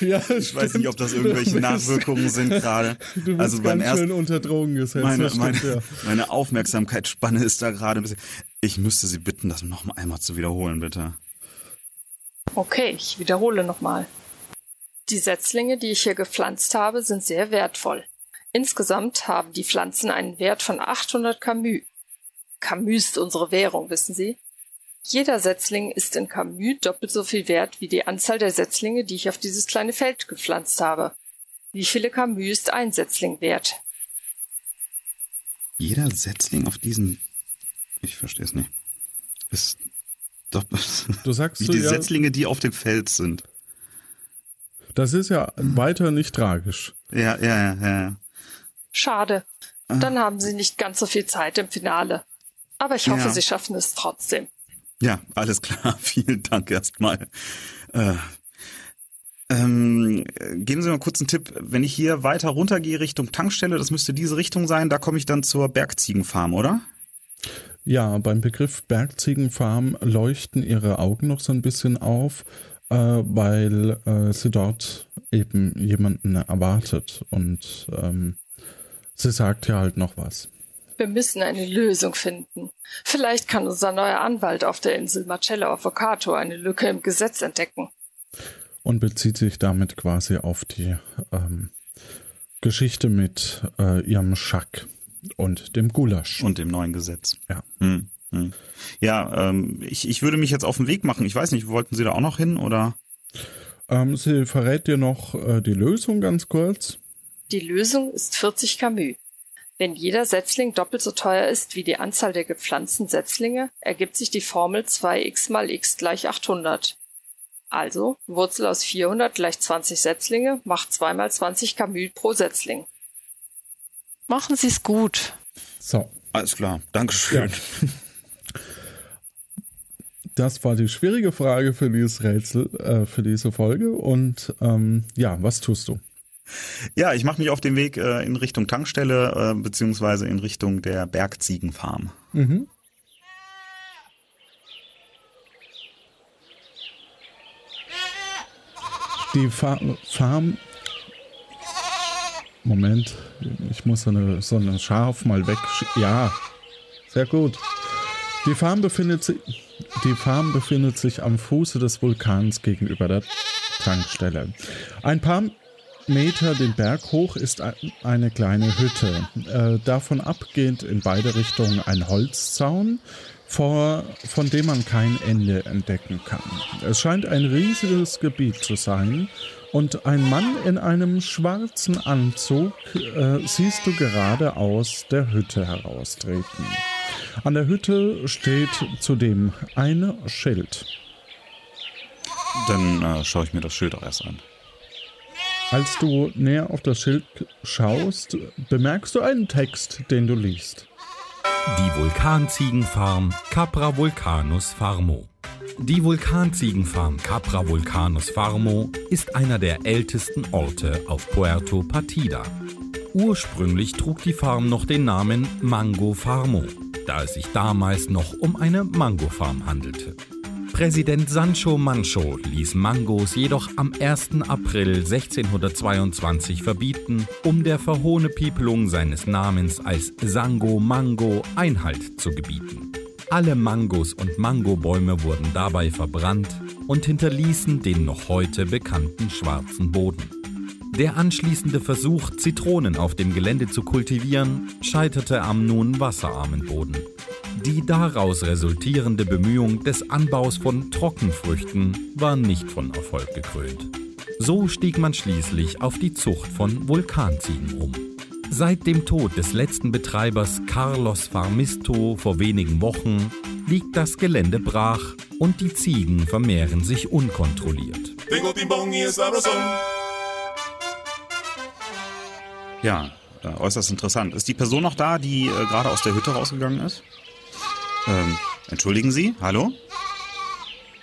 A: Ja,
B: Ich weiß nicht, ob das irgendwelche Nachwirkungen sind gerade.
A: Du bist
B: Also beim
A: ganz
B: ersten
A: schön unter Drogen gesetzt.
B: meine, meine,
A: stimmt, ja.
B: meine Aufmerksamkeitsspanne ist da gerade ein bisschen. Ich müsste Sie bitten, das noch mal einmal zu wiederholen, bitte.
G: Okay, ich wiederhole nochmal. Die Setzlinge, die ich hier gepflanzt habe, sind sehr wertvoll. Insgesamt haben die Pflanzen einen Wert von 800 Camus. Camus ist unsere Währung, wissen Sie? Jeder Setzling ist in Camus doppelt so viel wert wie die Anzahl der Setzlinge, die ich auf dieses kleine Feld gepflanzt habe. Wie viele Camus ist ein Setzling wert?
B: Jeder Setzling auf diesem. Ich verstehe es nicht. Ist doppelt.
A: Du sagst
B: Wie
A: so,
B: die
A: ja,
B: Setzlinge, die auf dem Feld sind.
A: das ist ja weiter nicht tragisch.
B: Ja, ja, ja, ja.
G: Schade. Dann haben Sie nicht ganz so viel Zeit im Finale. Aber ich hoffe,
B: Ja.
G: Sie schaffen es trotzdem.
B: Ja, alles klar. *laughs* Vielen Dank erstmal. Äh, ähm, geben Sie mal kurz einen Tipp. Wenn ich hier weiter runtergehe Richtung Tankstelle, das müsste diese Richtung sein, da komme ich dann zur Bergziegenfarm, oder?
A: Ja, beim Begriff Bergziegenfarm leuchten ihre Augen noch so ein bisschen auf, äh, weil äh, sie dort eben jemanden erwartet und ähm, sie sagt ja halt noch was.
G: Wir müssen eine Lösung finden. Vielleicht kann unser neuer Anwalt auf der Insel Marcello Avvocato eine Lücke im Gesetz entdecken.
A: Und bezieht sich damit quasi auf die ähm, Geschichte mit äh, ihrem Schack und dem Gulasch.
B: Und dem neuen Gesetz.
A: Ja.
B: Hm, hm. Ja, ähm, ich, ich würde mich jetzt auf den Weg machen. Ich weiß nicht, wollten Sie da auch noch hin oder?
A: Ähm, sie verrät dir noch äh, die Lösung ganz kurz.
G: Die Lösung ist 40 Camus. Wenn jeder Setzling doppelt so teuer ist wie die Anzahl der gepflanzten Setzlinge, ergibt sich die Formel 2x mal x gleich 800. Also, Wurzel aus 400 gleich 20 Setzlinge macht 2 mal 20 Camus pro Setzling.
H: Machen Sie es gut.
A: So,
B: Alles klar, Dankeschön.
A: Das war die schwierige Frage für dieses Rätsel, äh, für diese Folge. Und ähm, ja, was tust du?
B: Ja, ich mache mich auf den Weg äh, in Richtung Tankstelle, äh, beziehungsweise in Richtung der Bergziegenfarm.
A: Mhm. Die Fa Farm. Moment, ich muss so eine, so eine Schaf mal weg. Ja, sehr gut. Die Farm befindet sich, die Farm befindet sich am Fuße des Vulkans gegenüber der Tankstelle. Ein paar Meter den Berg hoch ist ein- eine kleine Hütte. Äh, davon abgehend in beide Richtungen ein Holzzaun, vor, von dem man kein Ende entdecken kann. Es scheint ein riesiges Gebiet zu sein und ein Mann in einem schwarzen Anzug äh, siehst du gerade aus der Hütte heraustreten. An der Hütte steht zudem ein Schild.
B: Dann äh, schaue ich mir das Schild auch erst an.
A: Als du näher auf das Schild schaust, bemerkst du einen Text, den du liest.
E: Die Vulkanziegenfarm Capra Vulcanus Farmo. Die Vulkanziegenfarm Capra Vulcanus Farmo ist einer der ältesten Orte auf Puerto Partida. Ursprünglich trug die Farm noch den Namen Mango Farmo, da es sich damals noch um eine Mangofarm handelte. Präsident Sancho Mancho ließ Mangos jedoch am 1. April 1622 verbieten, um der Verhohnepiepelung seines Namens als Sango Mango Einhalt zu gebieten. Alle Mangos und Mangobäume wurden dabei verbrannt und hinterließen den noch heute bekannten schwarzen Boden. Der anschließende Versuch, Zitronen auf dem Gelände zu kultivieren, scheiterte am nun wasserarmen Boden. Die daraus resultierende Bemühung des Anbaus von Trockenfrüchten war nicht von Erfolg gekrönt. So stieg man schließlich auf die Zucht von Vulkanziegen um. Seit dem Tod des letzten Betreibers Carlos Farmisto vor wenigen Wochen liegt das Gelände brach und die Ziegen vermehren sich unkontrolliert.
B: Ja, äh, äußerst interessant. Ist die Person noch da, die äh, gerade aus der Hütte rausgegangen ist? Ähm, entschuldigen Sie, hallo?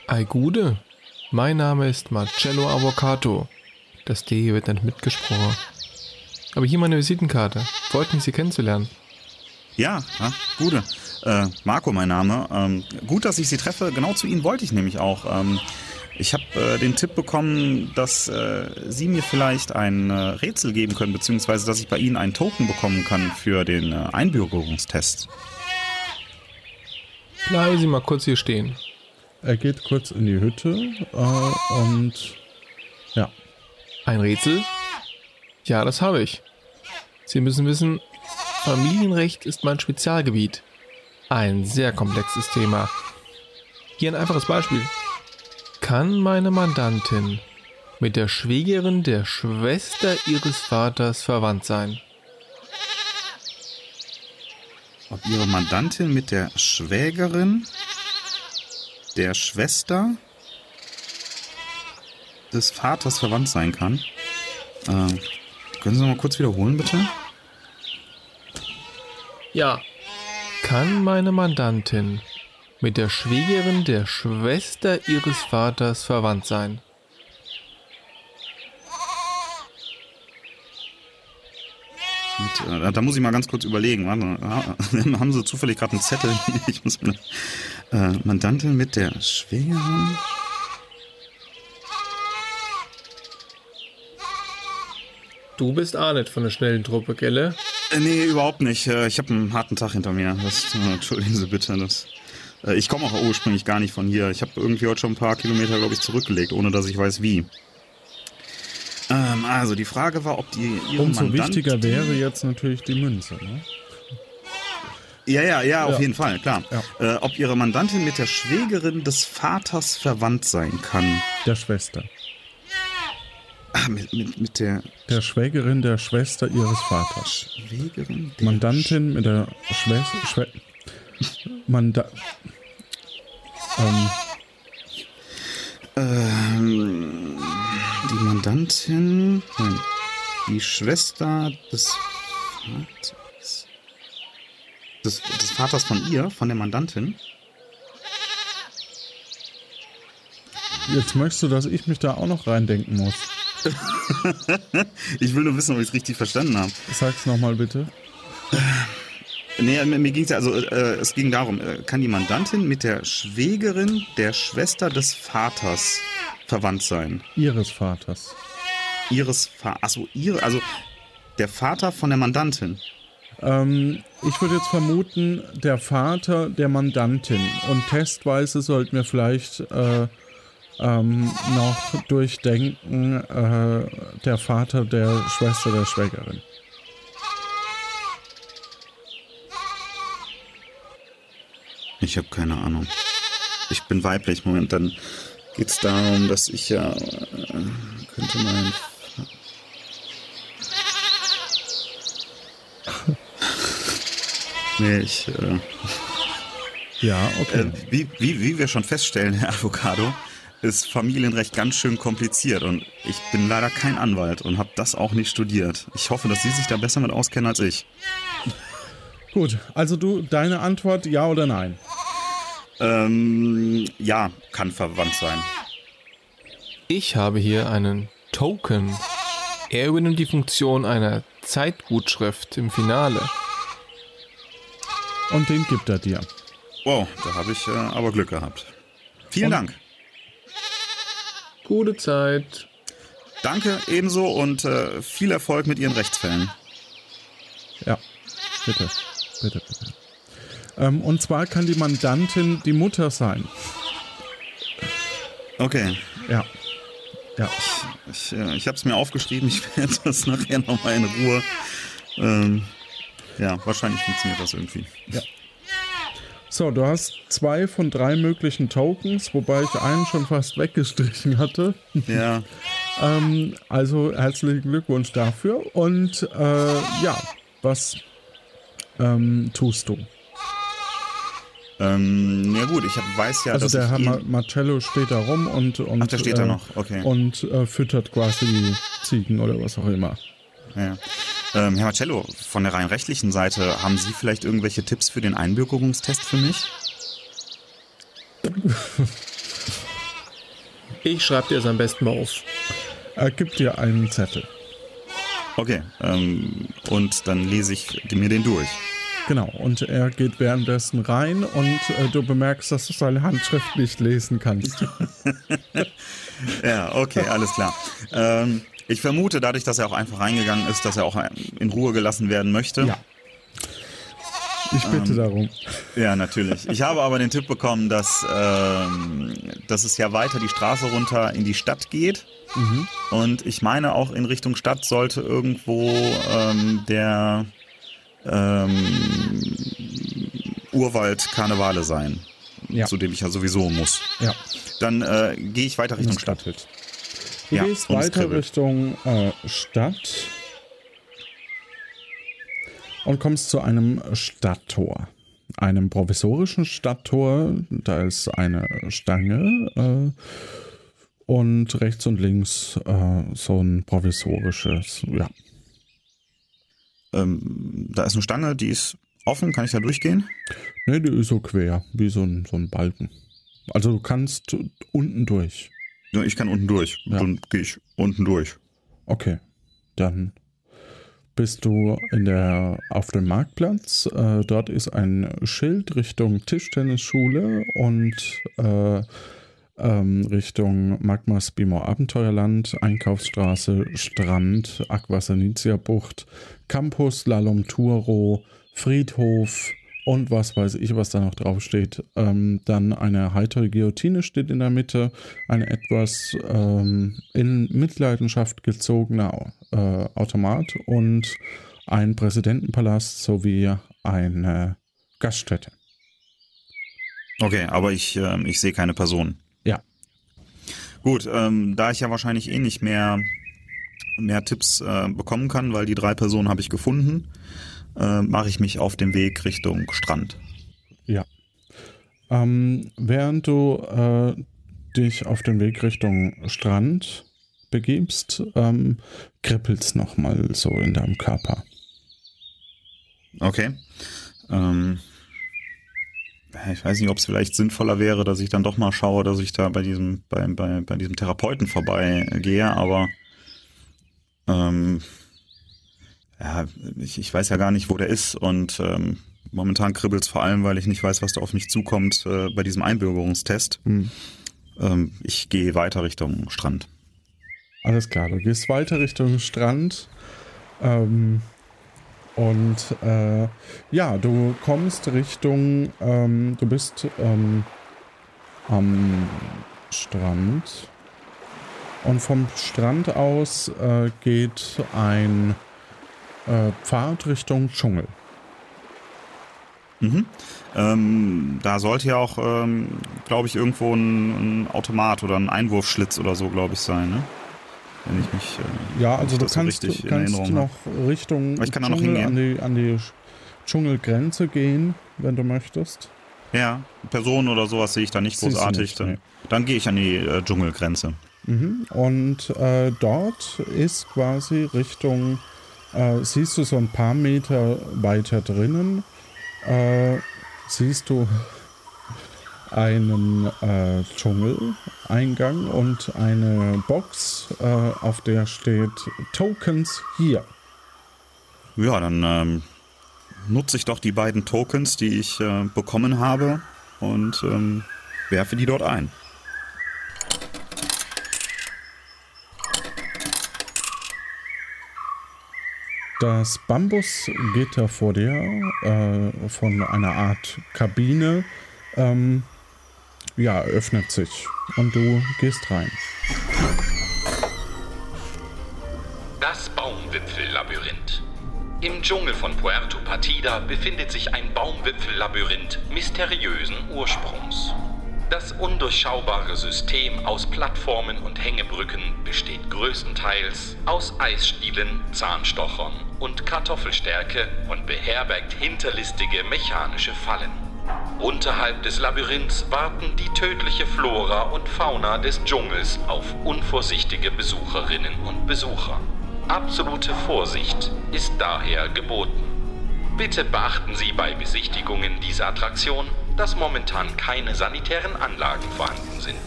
I: Ei Gude, mein Name ist Marcello Avvocato. Das D hier wird nicht mitgesprochen. Aber hier meine Visitenkarte. Freut mich, Sie kennenzulernen.
B: Ja, ja gute. Äh, Marco, mein Name. Ähm, gut, dass ich Sie treffe. Genau zu Ihnen wollte ich nämlich auch. Ähm, Ich habe äh, den Tipp bekommen, dass äh, Sie mir vielleicht ein äh, Rätsel geben können, beziehungsweise dass ich bei Ihnen einen Token bekommen kann für den äh,
I: Bleiben Sie mal kurz hier stehen.
A: Er geht kurz in die Hütte äh, und ja.
I: Ein Rätsel? Ja, das habe ich. Sie müssen wissen, Familienrecht ist mein Spezialgebiet. Ein sehr komplexes Thema. Hier ein einfaches Beispiel. Kann meine Mandantin mit der Schwägerin der Schwester ihres Vaters verwandt sein?
B: Ob Ihre Mandantin mit der Schwägerin der Schwester des Vaters verwandt sein kann? Äh, können Sie noch mal kurz wiederholen, bitte?
I: Ja. Kann meine Mandantin mit der Schwägerin der Schwester ihres Vaters verwandt sein?
B: Mit, äh, da muss ich mal ganz kurz überlegen. Warte, ah, *laughs* haben Sie zufällig gerade einen Zettel? *laughs* Ich muss mir, äh, Mandantin mit der Schwägerin.
I: Du bist auch nicht von der schnellen Truppe, gelle?
B: Äh, nee, überhaupt nicht. Äh, Ich habe einen harten Tag hinter mir. Das, äh, *laughs* entschuldigen Sie bitte. Das, äh, ich komme auch ursprünglich gar nicht von hier. Ich habe irgendwie heute schon ein paar Kilometer, glaube ich, zurückgelegt, ohne dass ich weiß wie. Ähm, also die Frage war, ob die ihre
A: Umso
B: Mandantin-
A: wichtiger wäre jetzt natürlich die Münze. Ne?
B: Ja, ja, ja, auf
A: Ja.
B: jeden Fall, klar. Äh, ob ihre Mandantin mit der Schwägerin des Vaters verwandt sein kann.
A: Der Schwester.
B: Ah, mit, mit, mit der
A: Der Schwägerin der Schwester ihres Vaters.
B: Schwägerin der
A: Mandantin mit der Schwester. Schwä Manda ähm,
B: Ähm, die Mandantin, nein, die Schwester des Vaters, des, des Vaters von ihr, von der Mandantin.
A: jetzt möchtest du, dass ich mich da auch noch reindenken muss. *laughs*
B: ich will nur wissen, ob ich es richtig verstanden habe.
A: Sag's nochmal bitte.
B: Nee, mir, mir ging's ja, also äh, es ging darum, äh, kann die Mandantin mit der Schwägerin der Schwester des Vaters verwandt sein?
A: Ihres Vaters.
B: Ihres Vaters, achso, ihre, also der Vater von der Mandantin.
A: Ähm, ich würde jetzt vermuten, der Vater der Mandantin. Und testweise sollten wir vielleicht äh, ähm, noch durchdenken, äh, der Vater der Schwester der Schwägerin.
B: Ich habe keine Ahnung. Ich bin weiblich. Moment, dann geht's darum, dass ich ja äh, könnte mein *laughs* Nee, ich äh,
A: Ja, okay.
B: äh, wie, wie, wie wir schon feststellen, Herr Avocado, ist Familienrecht ganz schön kompliziert und ich bin leider kein Anwalt und habe das auch nicht studiert. Ich hoffe, dass Sie sich da besser mit auskennen als ich.
A: Gut, also du, deine Antwort ja oder nein?
B: Ähm, ja, kann verwandt sein.
I: Ich habe hier einen Token. Er übernimmt die Funktion einer Zeitgutschrift im Finale.
A: Und den gibt er dir.
B: Wow, da habe ich äh, aber Glück gehabt. Vielen
A: Und-
B: Dank.
I: Gute Zeit.
B: Danke ebenso und äh, viel Erfolg mit Ihren Rechtsfällen.
A: Ja, bitte, bitte, bitte. Ähm, und zwar kann die Mandantin die Mutter sein.
B: Okay,
A: Ja. Ja.
B: ich, äh, ich habe es mir aufgeschrieben. Ich werde *laughs* das nachher nochmal in Ruhe. Ähm, ja, wahrscheinlich funktioniert das irgendwie.
A: So, du hast zwei von drei möglichen Tokens, wobei ich einen schon fast weggestrichen hatte.
B: Ja, *laughs*
A: Ähm, also herzlichen Glückwunsch dafür. Und äh, ja, was ähm, tust du?
B: Ähm, ja gut, ich hab, weiß ja,
A: also
B: dass
A: der
B: ich
A: Herr Ma Marcello steht da rum und, und
B: Ach, der steht da
A: äh,
B: noch, okay.
A: und äh, füttert quasi die Ziegen oder was auch immer.
B: Ja. Ähm, Herr Marcello, von der rein rechtlichen Seite, haben Sie vielleicht irgendwelche Tipps für den Einbürgerungstest für mich? *laughs*
I: Ich schreibe dir es am besten mal auf.
A: Er gibt dir einen Zettel.
B: Okay, ähm, und dann lese ich mir den durch.
A: Genau, und er geht währenddessen rein und äh, du bemerkst, dass du seine Handschrift nicht lesen kannst. *laughs*
B: Ja, okay, alles klar. Ähm, ich vermute, dadurch, dass er auch einfach reingegangen ist, dass er auch in Ruhe gelassen werden möchte.
A: Ja. Ich bitte darum.
B: Ja, natürlich. Ich habe aber den Tipp bekommen, dass, ähm, dass es ja weiter die Straße runter in die Stadt geht. Und ich meine, auch in Richtung Stadt sollte irgendwo ähm, der ähm, Urwald Karnevale sein.
A: Ja.
B: Zu dem ich ja sowieso muss.
A: Ja.
B: Dann äh, gehe ich weiter Richtung Stadt.
A: Stadt. Du
B: Ja,
A: gehst weiter. Richtung äh, Stadt und kommst zu einem Stadttor. Einem provisorischen Stadttor. Da ist eine Stange äh, und rechts und links äh, so ein provisorisches. Ja,
B: Ähm, da ist eine Stange, die ist offen. Kann ich da durchgehen?
A: ne, die ist so quer, wie so ein, so ein Balken. Also du kannst unten durch.
B: Ja, ich kann unten durch.
A: Ja.
B: Dann gehe ich unten durch.
A: Okay, dann bist du in der, auf dem Marktplatz. Äh, dort ist ein Schild Richtung Tischtennisschule und äh, ähm, Richtung Magmas Bimor Abenteuerland, Einkaufsstraße, Strand, Aquasanitia Bucht, Campus Lalom Turo, Friedhof und was weiß ich, was da noch draufsteht. Ähm, dann eine heitere Guillotine steht in der Mitte, ein etwas ähm, in Mitleidenschaft gezogener äh, Automat und ein Präsidentenpalast sowie eine Gaststätte.
B: Okay, aber ich, ähm, ich sehe keine Person. Gut, ähm, da ich ja wahrscheinlich eh nicht mehr, mehr Tipps äh, bekommen kann, weil die drei Personen habe ich gefunden, äh, mache ich mich auf den Weg Richtung Strand.
A: Ja. Ähm, während du äh, dich auf den Weg Richtung Strand begibst, ähm, kribbelt's nochmal so in deinem Körper.
B: Okay. Ähm, ich weiß nicht, ob es vielleicht sinnvoller wäre, dass ich dann doch mal schaue, dass ich da bei diesem, bei, bei, bei diesem Therapeuten vorbeigehe, aber ähm, ja, ich, ich weiß ja gar nicht, wo der ist und ähm, momentan kribbelt's vor allem, weil ich nicht weiß, was da auf mich zukommt äh, bei diesem Einbürgerungstest.
A: Hm.
B: Ähm, ich gehe weiter Richtung Strand.
A: Alles klar, du gehst weiter Richtung Strand. Ähm, und äh, ja, du kommst Richtung, ähm, du bist ähm, am Strand. Und vom Strand aus äh, geht ein äh, Pfad Richtung Dschungel.
B: Mhm. Ähm, da sollte ja auch, ähm, glaube ich, irgendwo ein, ein Automat oder ein Einwurfschlitz oder so, glaube ich, sein, ne? Wenn ich mich. Äh,
A: Ja, also du
B: das so
A: kannst,
B: richtig in
A: kannst noch Richtung
B: Aber ich kann da noch
A: Dschungel an
B: hingehen.
A: die, an die Dschungelgrenze gehen, wenn du möchtest.
B: Ja, Personen oder sowas sehe ich da nicht
A: Siehst du
B: großartig.
A: nicht,
B: dann
A: nee.
B: dann gehe ich an die äh, Dschungelgrenze.
A: Mhm. Und äh, dort ist quasi Richtung, äh, siehst du so ein paar Meter weiter drinnen, äh, siehst du einen äh, Dschungeleingang und eine Box, äh, auf der steht Tokens hier.
B: Ja, dann ähm, nutze ich doch die beiden Tokens, die ich äh, bekommen habe und ähm, werfe die dort ein.
A: Das Bambusgitter vor dir äh, von einer Art Kabine ähm, ja, öffnet sich und du gehst rein.
E: Das Baumwipfellabyrinth. Im Dschungel von Puerto Partida befindet sich ein Baumwipfellabyrinth mysteriösen Ursprungs. Das undurchschaubare System aus Plattformen und Hängebrücken besteht größtenteils aus Eisstielen, Zahnstochern und Kartoffelstärke und beherbergt hinterlistige mechanische Fallen. Unterhalb des Labyrinths warten die tödliche Flora und Fauna des Dschungels auf unvorsichtige Besucherinnen und Besucher. Absolute Vorsicht ist daher geboten. Bitte beachten Sie bei Besichtigungen dieser Attraktion, dass momentan keine sanitären Anlagen vorhanden sind.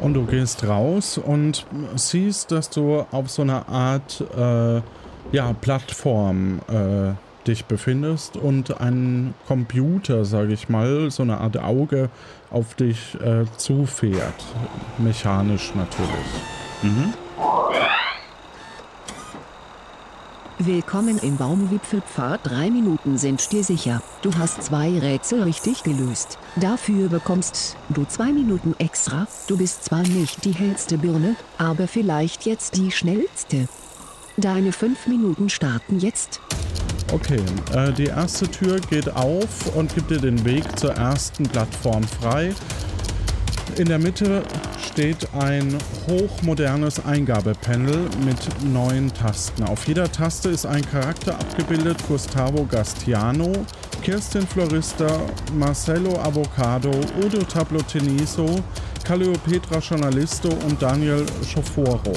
A: Und du gehst raus und siehst, dass du auf so einer Art äh, ja, Plattform äh, dich befindest und ein Computer, sage ich mal, so eine Art Auge auf dich äh, zufährt. Mechanisch natürlich.
B: Mhm.
J: Willkommen im Baumwipfelpfad. Drei Minuten sind dir sicher. Du hast zwei Rätsel richtig gelöst. Dafür bekommst du zwei Minuten extra. Du bist zwar nicht die hellste Birne, aber vielleicht jetzt die schnellste. Deine fünf Minuten starten jetzt.
A: Okay, äh, die erste Tür geht auf und gibt dir den Weg zur ersten Plattform frei. In der Mitte steht ein hochmodernes Eingabepanel mit neun Tasten. Auf jeder Taste ist ein Charakter abgebildet: Gustavo Gastiano, Kirstin Florista, Marcelo Avocado, Udo Tabloteniso, Calliopetra Journalisto und Daniel Schoforo.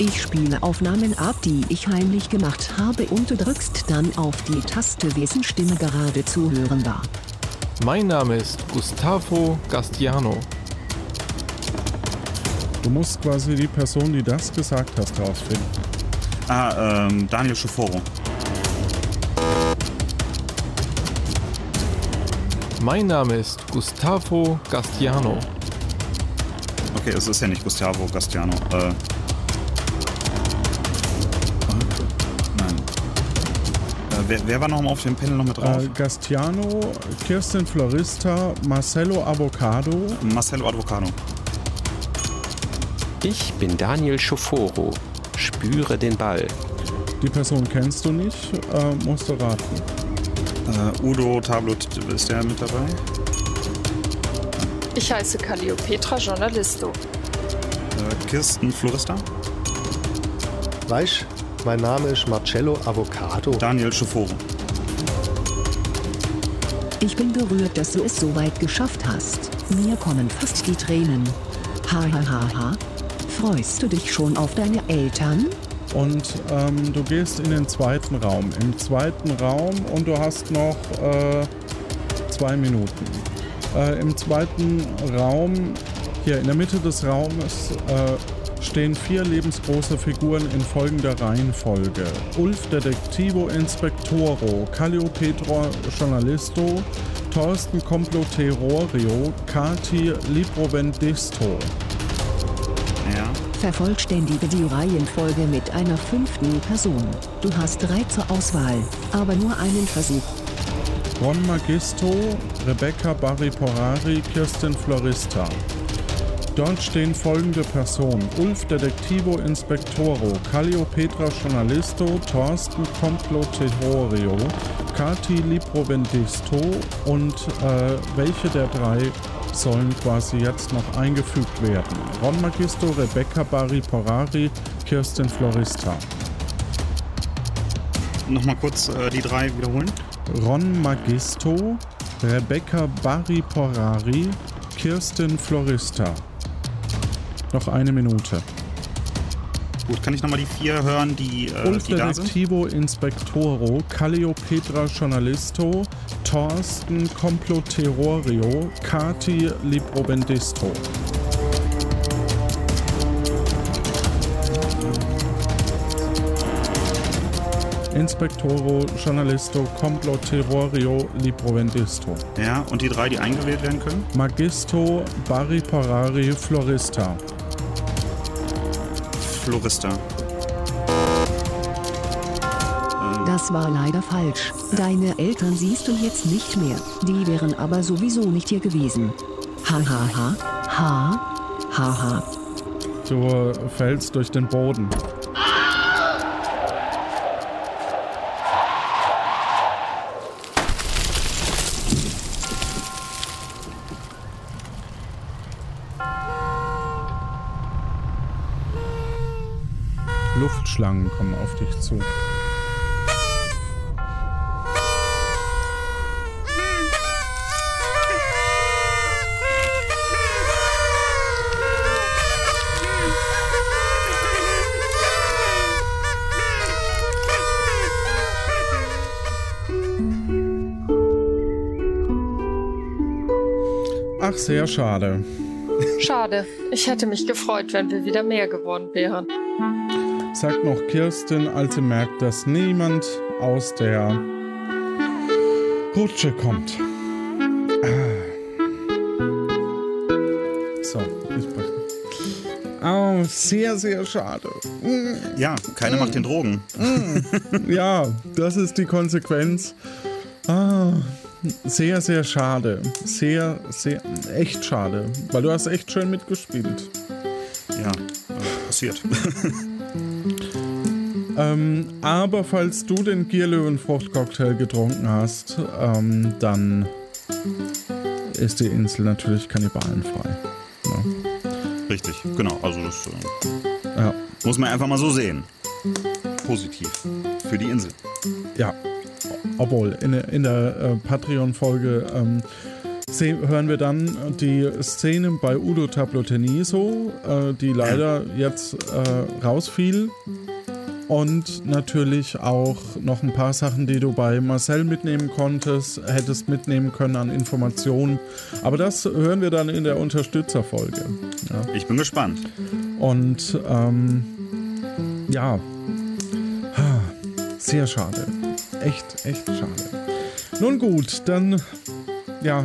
J: Ich spiele Aufnahmen ab, die ich heimlich gemacht habe und du drückst dann auf die Taste, wessen Stimme gerade zu hören war.
I: Mein Name ist Gustavo Gastiano.
A: Du musst quasi die Person, die das gesagt hast, rausfinden.
B: Ah, ähm, Daniel Schoforo.
I: Mein Name ist Gustavo Gastiano.
B: Okay, es ist ja nicht Gustavo Gastiano. Äh. Wer, wer war noch mal auf dem Panel noch mit drauf?
A: Äh, Gastiano, Kirstin Florista, Marcelo Avocado.
B: Marcelo Avocado.
K: Ich bin Daniel Schoforo. Spüre den Ball.
A: Die Person kennst du nicht, äh, musst du raten.
B: Äh, Udo Tablot, ist der mit dabei?
G: Ich heiße Calliopetra Journalisto.
B: Äh, Kirsten Florista?
F: Weißt, mein Name ist Marcello Avocado.
B: Daniel Schoforo.
J: Ich bin berührt, dass du es so weit geschafft hast. Mir kommen fast die Tränen. Ha ha ha ha. Freust du dich schon auf deine Eltern?
A: Und ähm, du gehst in den zweiten Raum. Im zweiten Raum und du hast noch äh, zwei Minuten. Äh, Im zweiten Raum, hier in der Mitte des Raumes, äh, stehen vier lebensgroße Figuren in folgender Reihenfolge. Ulf Detektivo Inspectoro, Calliopetra Journalisto, Thorsten Comploterorio, Kati Librovendisto.
B: Ja.
J: Vervollständige die Reihenfolge mit einer fünften Person. Du hast drei zur Auswahl, aber nur einen Versuch.
A: Ron Magisto, Rebecca Barry Porari, Kirsten Florista. Dort stehen folgende Personen: Ulf Detektivo Inspectoro, Calliopetra Journalisto, Thorsten Comploterorio, Kati Librovendisto und äh, welche der drei sollen quasi jetzt noch eingefügt werden? Ron Magisto, Rebecca Barry Porari, Kirsten Florista.
B: Nochmal kurz äh, die drei wiederholen.
A: Ron Magisto, Rebecca Barry Porari, Kirsten Florista. Noch eine Minute.
B: Gut, kann ich nochmal die vier hören, die, äh, die da sind?
A: Inspectoro, Calliopetra Journalisto, Thorsten Comploterorio, Kati Librobendisto. Inspectoro Journalisto Comploterorio Librovendisto.
B: Ja, und die drei, die eingewählt werden können?
A: Magisto Barry Porari Florista.
B: Florista.
J: Das war leider falsch. Deine Eltern siehst du jetzt nicht mehr. Die wären aber sowieso nicht hier gewesen. Ha ha ha. Ha. Ha ha.
A: Du fällst durch den Boden. Luftschlangen kommen auf dich zu. Ach, sehr schade.
G: Schade. Ich hätte mich gefreut, wenn wir wieder mehr geworden wären.
A: Sagt noch Kirsten, als sie merkt, dass niemand aus der Rutsche kommt. Ah. So, ich breche. Oh, sehr, sehr schade. Mm.
B: Ja, keine macht den Drogen.
A: Ja, das ist die Konsequenz. Ah, sehr, sehr schade. Sehr, sehr, echt schade. Weil du hast echt schön mitgespielt.
B: Ja, passiert. *laughs*
A: Ähm, aber falls du den Gierlöwenfruchtcocktail getrunken hast, ähm, dann ist die Insel natürlich kannibalenfrei. Ja.
B: Richtig, genau. Also das äh,
A: Ja.
B: muss man einfach mal so sehen. Positiv. Für die Insel.
A: Ja, obwohl in, der- in der äh, Patreon-Folge ähm, hören wir dann die Szene bei Udo Tabloteniso, äh, die leider *clears throat* jetzt äh, rausfiel. Und natürlich auch noch ein paar Sachen, die du bei Marcel mitnehmen konntest, hättest mitnehmen können an Informationen. Aber das hören wir dann in der Unterstützerfolge. Ja.
B: Ich bin gespannt.
A: Und ähm, ja, sehr schade. Echt, echt schade. Nun gut, dann ja,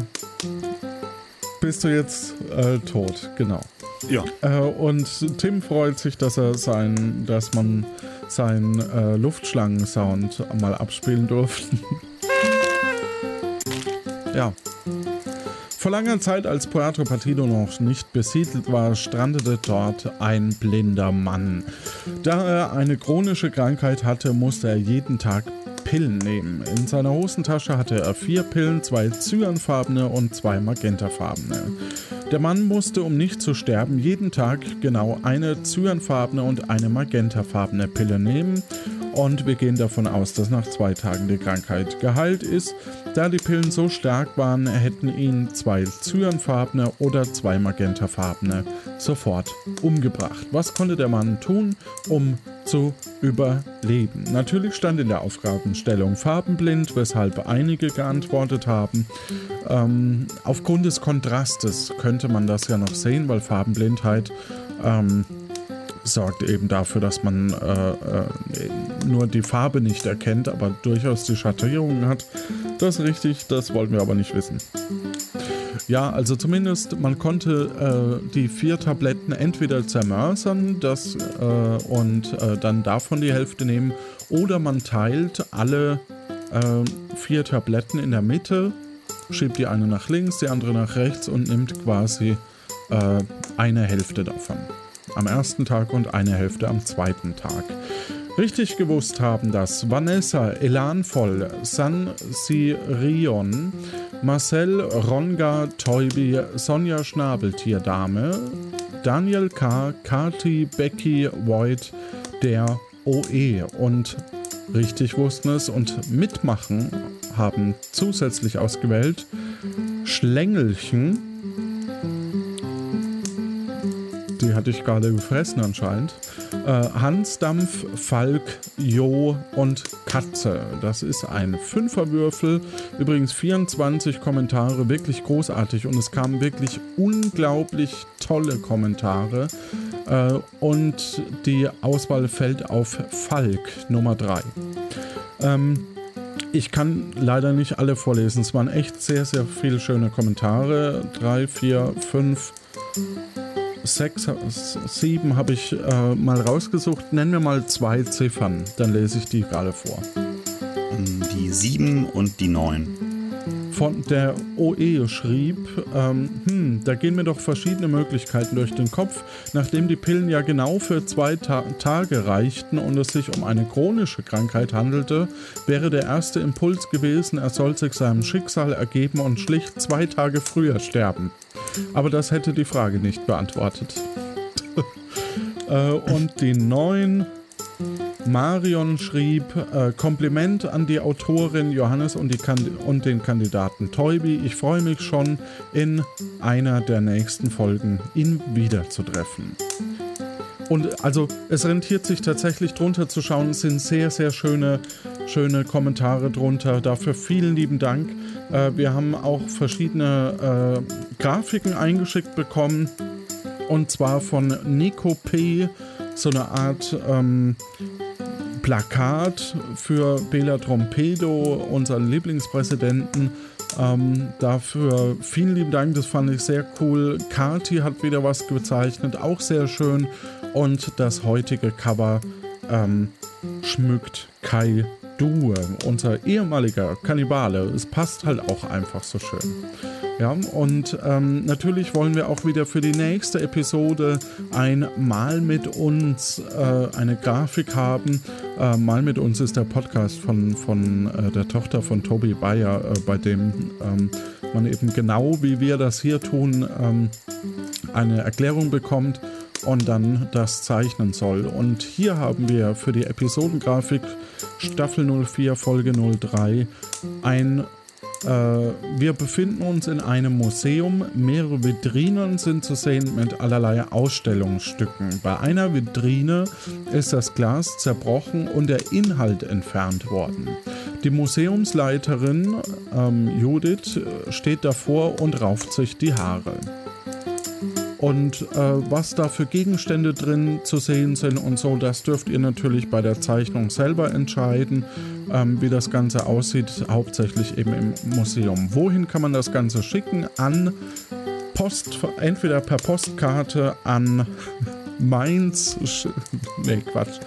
A: bist du jetzt äh, tot, genau.
B: Ja.
A: Äh, und Tim freut sich, dass er sein, dass man seinen äh, Luftschlangen-Sound mal abspielen durfte. *laughs* ja. Vor langer Zeit, als Puerto Partido noch nicht besiedelt war, strandete dort ein blinder Mann. Da er eine chronische Krankheit hatte, musste er jeden Tag Pillen nehmen. In seiner Hosentasche hatte er vier Pillen, zwei cyanfarbene und zwei magentafarbene. Der Mann musste, um nicht zu sterben, jeden Tag genau eine cyanfarbene und eine magentafarbene Pille nehmen. Und wir gehen davon aus, dass nach zwei Tagen die Krankheit geheilt ist. Da die Pillen so stark waren, hätten ihn zwei cyanfarbene oder zwei magentafarbene sofort umgebracht. Was konnte der Mann tun, um zu überleben? Natürlich stand in der Aufgabenstellung farbenblind, weshalb einige geantwortet haben. Ähm, aufgrund des Kontrastes könnte man das ja noch sehen, weil Farbenblindheit ähm, sorgt eben dafür, dass man äh, äh, nur die Farbe nicht erkennt, aber durchaus die Schattierungen hat. Das ist richtig, das wollten wir aber nicht wissen. Ja, also zumindest man konnte äh, die vier Tabletten entweder zermörsern das, äh, und äh, dann davon die Hälfte nehmen oder man teilt alle äh, vier Tabletten in der Mitte, schiebt die eine nach links, die andere nach rechts und nimmt quasi eine Hälfte davon am ersten Tag und eine Hälfte am zweiten Tag. Richtig gewusst haben das Vanessa Elanvoll, San Sirion, Marcel Ronga Teubi, Sonja Schnabeltierdame, Daniel K., Kati, Becky, Voigt, der OE und richtig wussten es und mitmachen haben zusätzlich ausgewählt Schlängelchen, die hatte ich gerade gefressen anscheinend. Äh, Hansdampf, Falk, Jo und Katze. Das ist ein Fünferwürfel. Übrigens 24 Kommentare, wirklich großartig. Und es kamen wirklich unglaublich tolle Kommentare. Äh, und die Auswahl fällt auf Falk Nummer 3. Ähm, ich kann leider nicht alle vorlesen. Es waren echt sehr, sehr viele schöne Kommentare. Drei, vier, fünf, sechs, sieben habe ich äh, mal rausgesucht. Nenn mir mal zwei Ziffern, dann lese ich die gerade vor.
B: Die 7 und die 9.
A: Von der OE schrieb, ähm, hm, da gehen mir doch verschiedene Möglichkeiten durch den Kopf. Nachdem die Pillen ja genau für zwei Ta Tage reichten und es sich um eine chronische Krankheit handelte, wäre der erste Impuls gewesen, er soll sich seinem Schicksal ergeben und schlicht zwei Tage früher sterben. Aber das hätte die Frage nicht beantwortet. *laughs* äh, und die neun. Marion schrieb äh, Kompliment an die Autorin Johannes und, die und den Kandidaten Teubi. Ich freue mich schon, in einer der nächsten Folgen ihn wiederzutreffen. Und also es rentiert sich tatsächlich drunter zu schauen. Es sind sehr, sehr schöne, schöne Kommentare drunter. Dafür vielen lieben Dank. Äh, wir haben auch verschiedene äh, Grafiken eingeschickt bekommen. Und zwar von Nico P., so eine Art ähm, Plakat für Bela Trompedo, unseren Lieblingspräsidenten. Ähm, dafür vielen lieben Dank, das fand ich sehr cool. Kati hat wieder was gezeichnet, auch sehr schön. Und das heutige Cover ähm, schmückt Kai Due, unser ehemaliger Kannibale. Es passt halt auch einfach so schön. Ja, und ähm, natürlich wollen wir auch wieder für die nächste Episode ein Mal mit uns äh, eine Grafik haben. Äh, Mal mit uns ist der Podcast von, von äh, der Tochter von Toby Bayer, äh, bei dem ähm, man eben genau wie wir das hier tun, ähm, eine Erklärung bekommt und dann das zeichnen soll. Und hier haben wir für die Episodengrafik Staffel 04, Folge 03 ein äh, wir befinden uns in einem Museum. Mehrere Vitrinen sind zu sehen mit allerlei Ausstellungsstücken. Bei einer Vitrine ist das Glas zerbrochen und der Inhalt entfernt worden. Die Museumsleiterin ähm, Judith steht davor und rauft sich die Haare und äh, was da für Gegenstände drin zu sehen sind und so, das dürft ihr natürlich bei der Zeichnung selber entscheiden, ähm, wie das Ganze aussieht, hauptsächlich eben im Museum. Wohin kann man das Ganze schicken? An Post, entweder per Postkarte an *laughs* Mainz, *laughs* nee, Quatsch,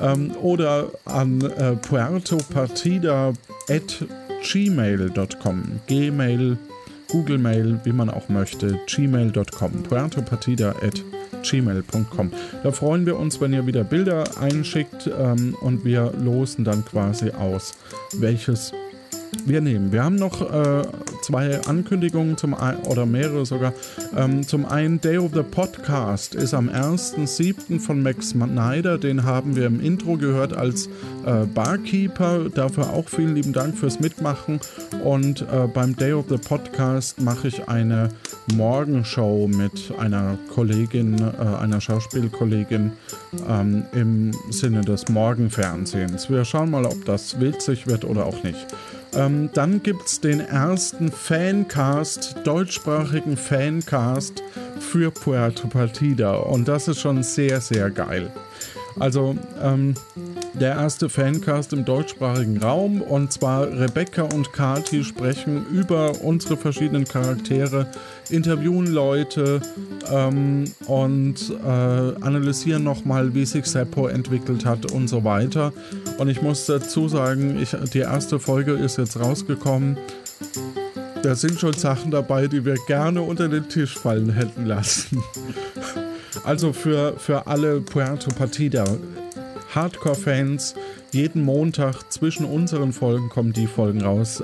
A: ähm, oder an äh, puertopartida.gmail.com, gmail.com Google Mail, wie man auch möchte, gmail.com, puertopartida.gmail.com. Da freuen wir uns, wenn ihr wieder Bilder einschickt ähm, und wir losen dann quasi aus, welches wir nehmen. Wir haben noch äh, zwei Ankündigungen zum ein, oder mehrere sogar. Ähm, zum einen Day of the Podcast ist am 1.7. von Max Snyder. Den haben wir im Intro gehört als äh, Barkeeper. Dafür auch vielen lieben Dank fürs Mitmachen. Und äh, beim Day of the Podcast mache ich eine Morgenshow mit einer Kollegin, äh, einer Schauspielkollegin ähm, im Sinne des Morgenfernsehens. Wir schauen mal, ob das witzig wird oder auch nicht. Ähm, dann gibt es den ersten Fancast, deutschsprachigen Fancast für Puerto Partida. Und das ist schon sehr, sehr geil. Also ähm, der erste Fancast im deutschsprachigen Raum und zwar Rebecca und Kati sprechen über unsere verschiedenen Charaktere, interviewen Leute ähm, und äh, analysieren nochmal, wie sich Seppo entwickelt hat und so weiter. Und ich muss dazu sagen, ich, die erste Folge ist jetzt rausgekommen. Da sind schon Sachen dabei, die wir gerne unter den Tisch fallen hätten lassen. Also für, für alle Puerto Partida Hardcore-Fans, jeden Montag zwischen unseren Folgen kommen die Folgen raus.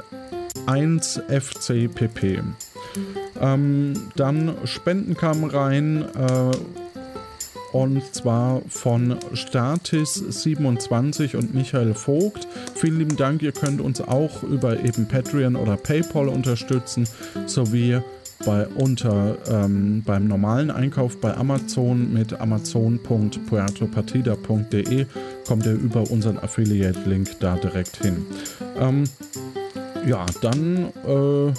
A: 1 FCPP. Ähm, dann Spenden kamen rein. Äh, und zwar von Statis27 und Michael Vogt. Vielen lieben Dank, ihr könnt uns auch über eben Patreon oder PayPal unterstützen, sowie bei, unter ähm, beim normalen Einkauf bei Amazon mit amazon.puertopartida.de kommt ihr über unseren Affiliate-Link da direkt hin. Ähm, ja, dann äh,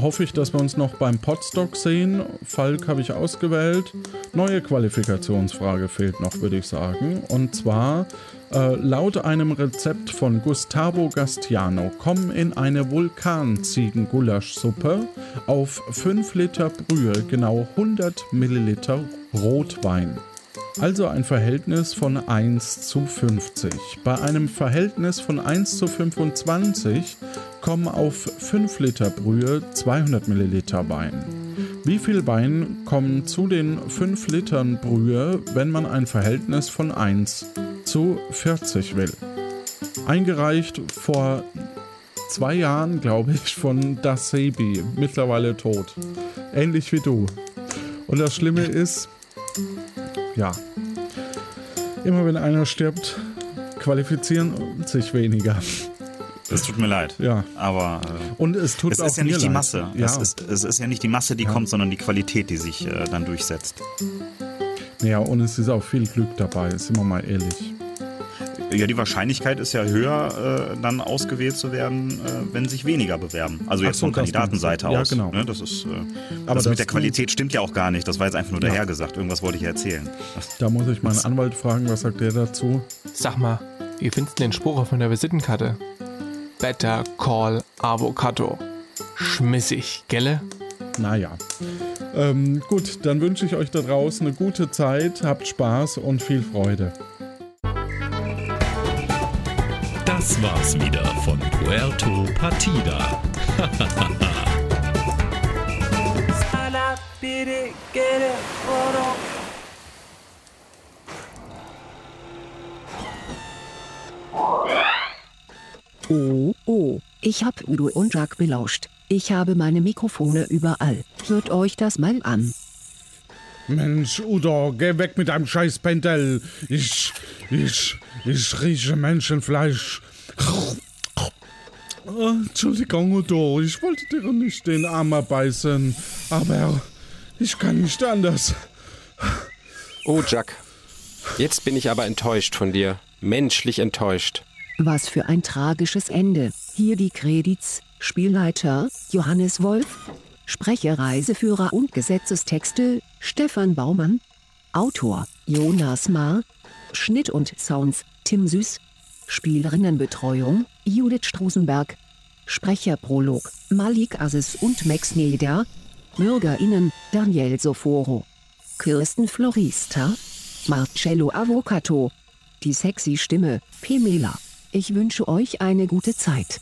A: hoffe ich, dass wir uns noch beim Podstock sehen. Falk habe ich ausgewählt. Neue Qualifikationsfrage fehlt noch, würde ich sagen. Und zwar äh, laut einem Rezept von Gustavo Gastiano kommen in eine Vulkanziegen-Gulaschsuppe auf 5 Liter Brühe genau 100 Milliliter Rotwein. Also ein Verhältnis von 1 zu 50. Bei einem Verhältnis von 1 zu 25 kommen auf 5 Liter Brühe 200 Milliliter Wein. Wie viel Wein kommen zu den 5 Litern Brühe, wenn man ein Verhältnis von 1 zu 40 will. Eingereicht vor zwei Jahren, glaube ich, von Das Sebi, mittlerweile tot. Ähnlich wie du. Und das Schlimme ist, ja, immer wenn einer stirbt, qualifizieren sich weniger.
B: Es tut mir leid.
A: Ja.
B: Aber äh,
A: und es tut
B: es
A: auch
B: ist ja nicht die
A: leid.
B: Masse.
A: Ja.
B: Es, ist, es ist ja nicht die Masse, die
A: Ja.
B: kommt, sondern die Qualität, die sich äh, dann durchsetzt.
A: Ja, und es ist auch viel Glück dabei, sind wir mal ehrlich.
B: Ja, die Wahrscheinlichkeit ist ja höher, äh, dann ausgewählt zu werden, äh, wenn sich weniger bewerben. Also jetzt
A: so,
B: von Kandidatenseite
A: du. Ja,
B: aus.
A: genau.
B: Ne, das ist, äh,
A: Aber
B: das
A: das
B: mit der Qualität stimmt ja auch gar nicht. Das war jetzt einfach nur
A: Ja.
B: dahergesagt. Irgendwas wollte ich erzählen.
A: Da muss ich meinen Anwalt fragen, was sagt der dazu?
I: Sag mal, wie findest du den Spruch auf meiner Visitenkarte? Better call Avocado. Schmissig, gelle?
A: Naja. Ähm, gut, dann wünsche ich euch da draußen eine gute Zeit, habt Spaß und viel Freude.
E: Das war's wieder von Puerto Partida. *laughs*
J: Oh, oh, ich hab Udo und Jack belauscht. Ich habe meine Mikrofone überall. Hört euch das mal an.
A: Mensch, Udo, geh weg mit deinem scheiß Pendel. Ich, ich, ich rieche Menschenfleisch. Oh, Entschuldigung, Udo, ich wollte dir nicht den Arm abbeißen, aber ich kann nicht anders.
K: Oh, Jack. Jetzt bin ich aber enttäuscht von dir. Menschlich enttäuscht.
J: Was für ein tragisches Ende. Hier die Credits. Spielleiter Johannes Wolf. Sprecher, Reiseführer und Gesetzestexte Stefan Baumann. Autor Jonas Maar. Schnitt und Sounds Tim Süß. Spielerinnenbetreuung, Judith Strusenberg. Sprecherprolog, Malik Aziz und Max Neder. BürgerInnen, Daniel Soforo. Kirsten Florista. Marcello Avocato, Die sexy Stimme, Pemela. Ich wünsche euch eine gute Zeit.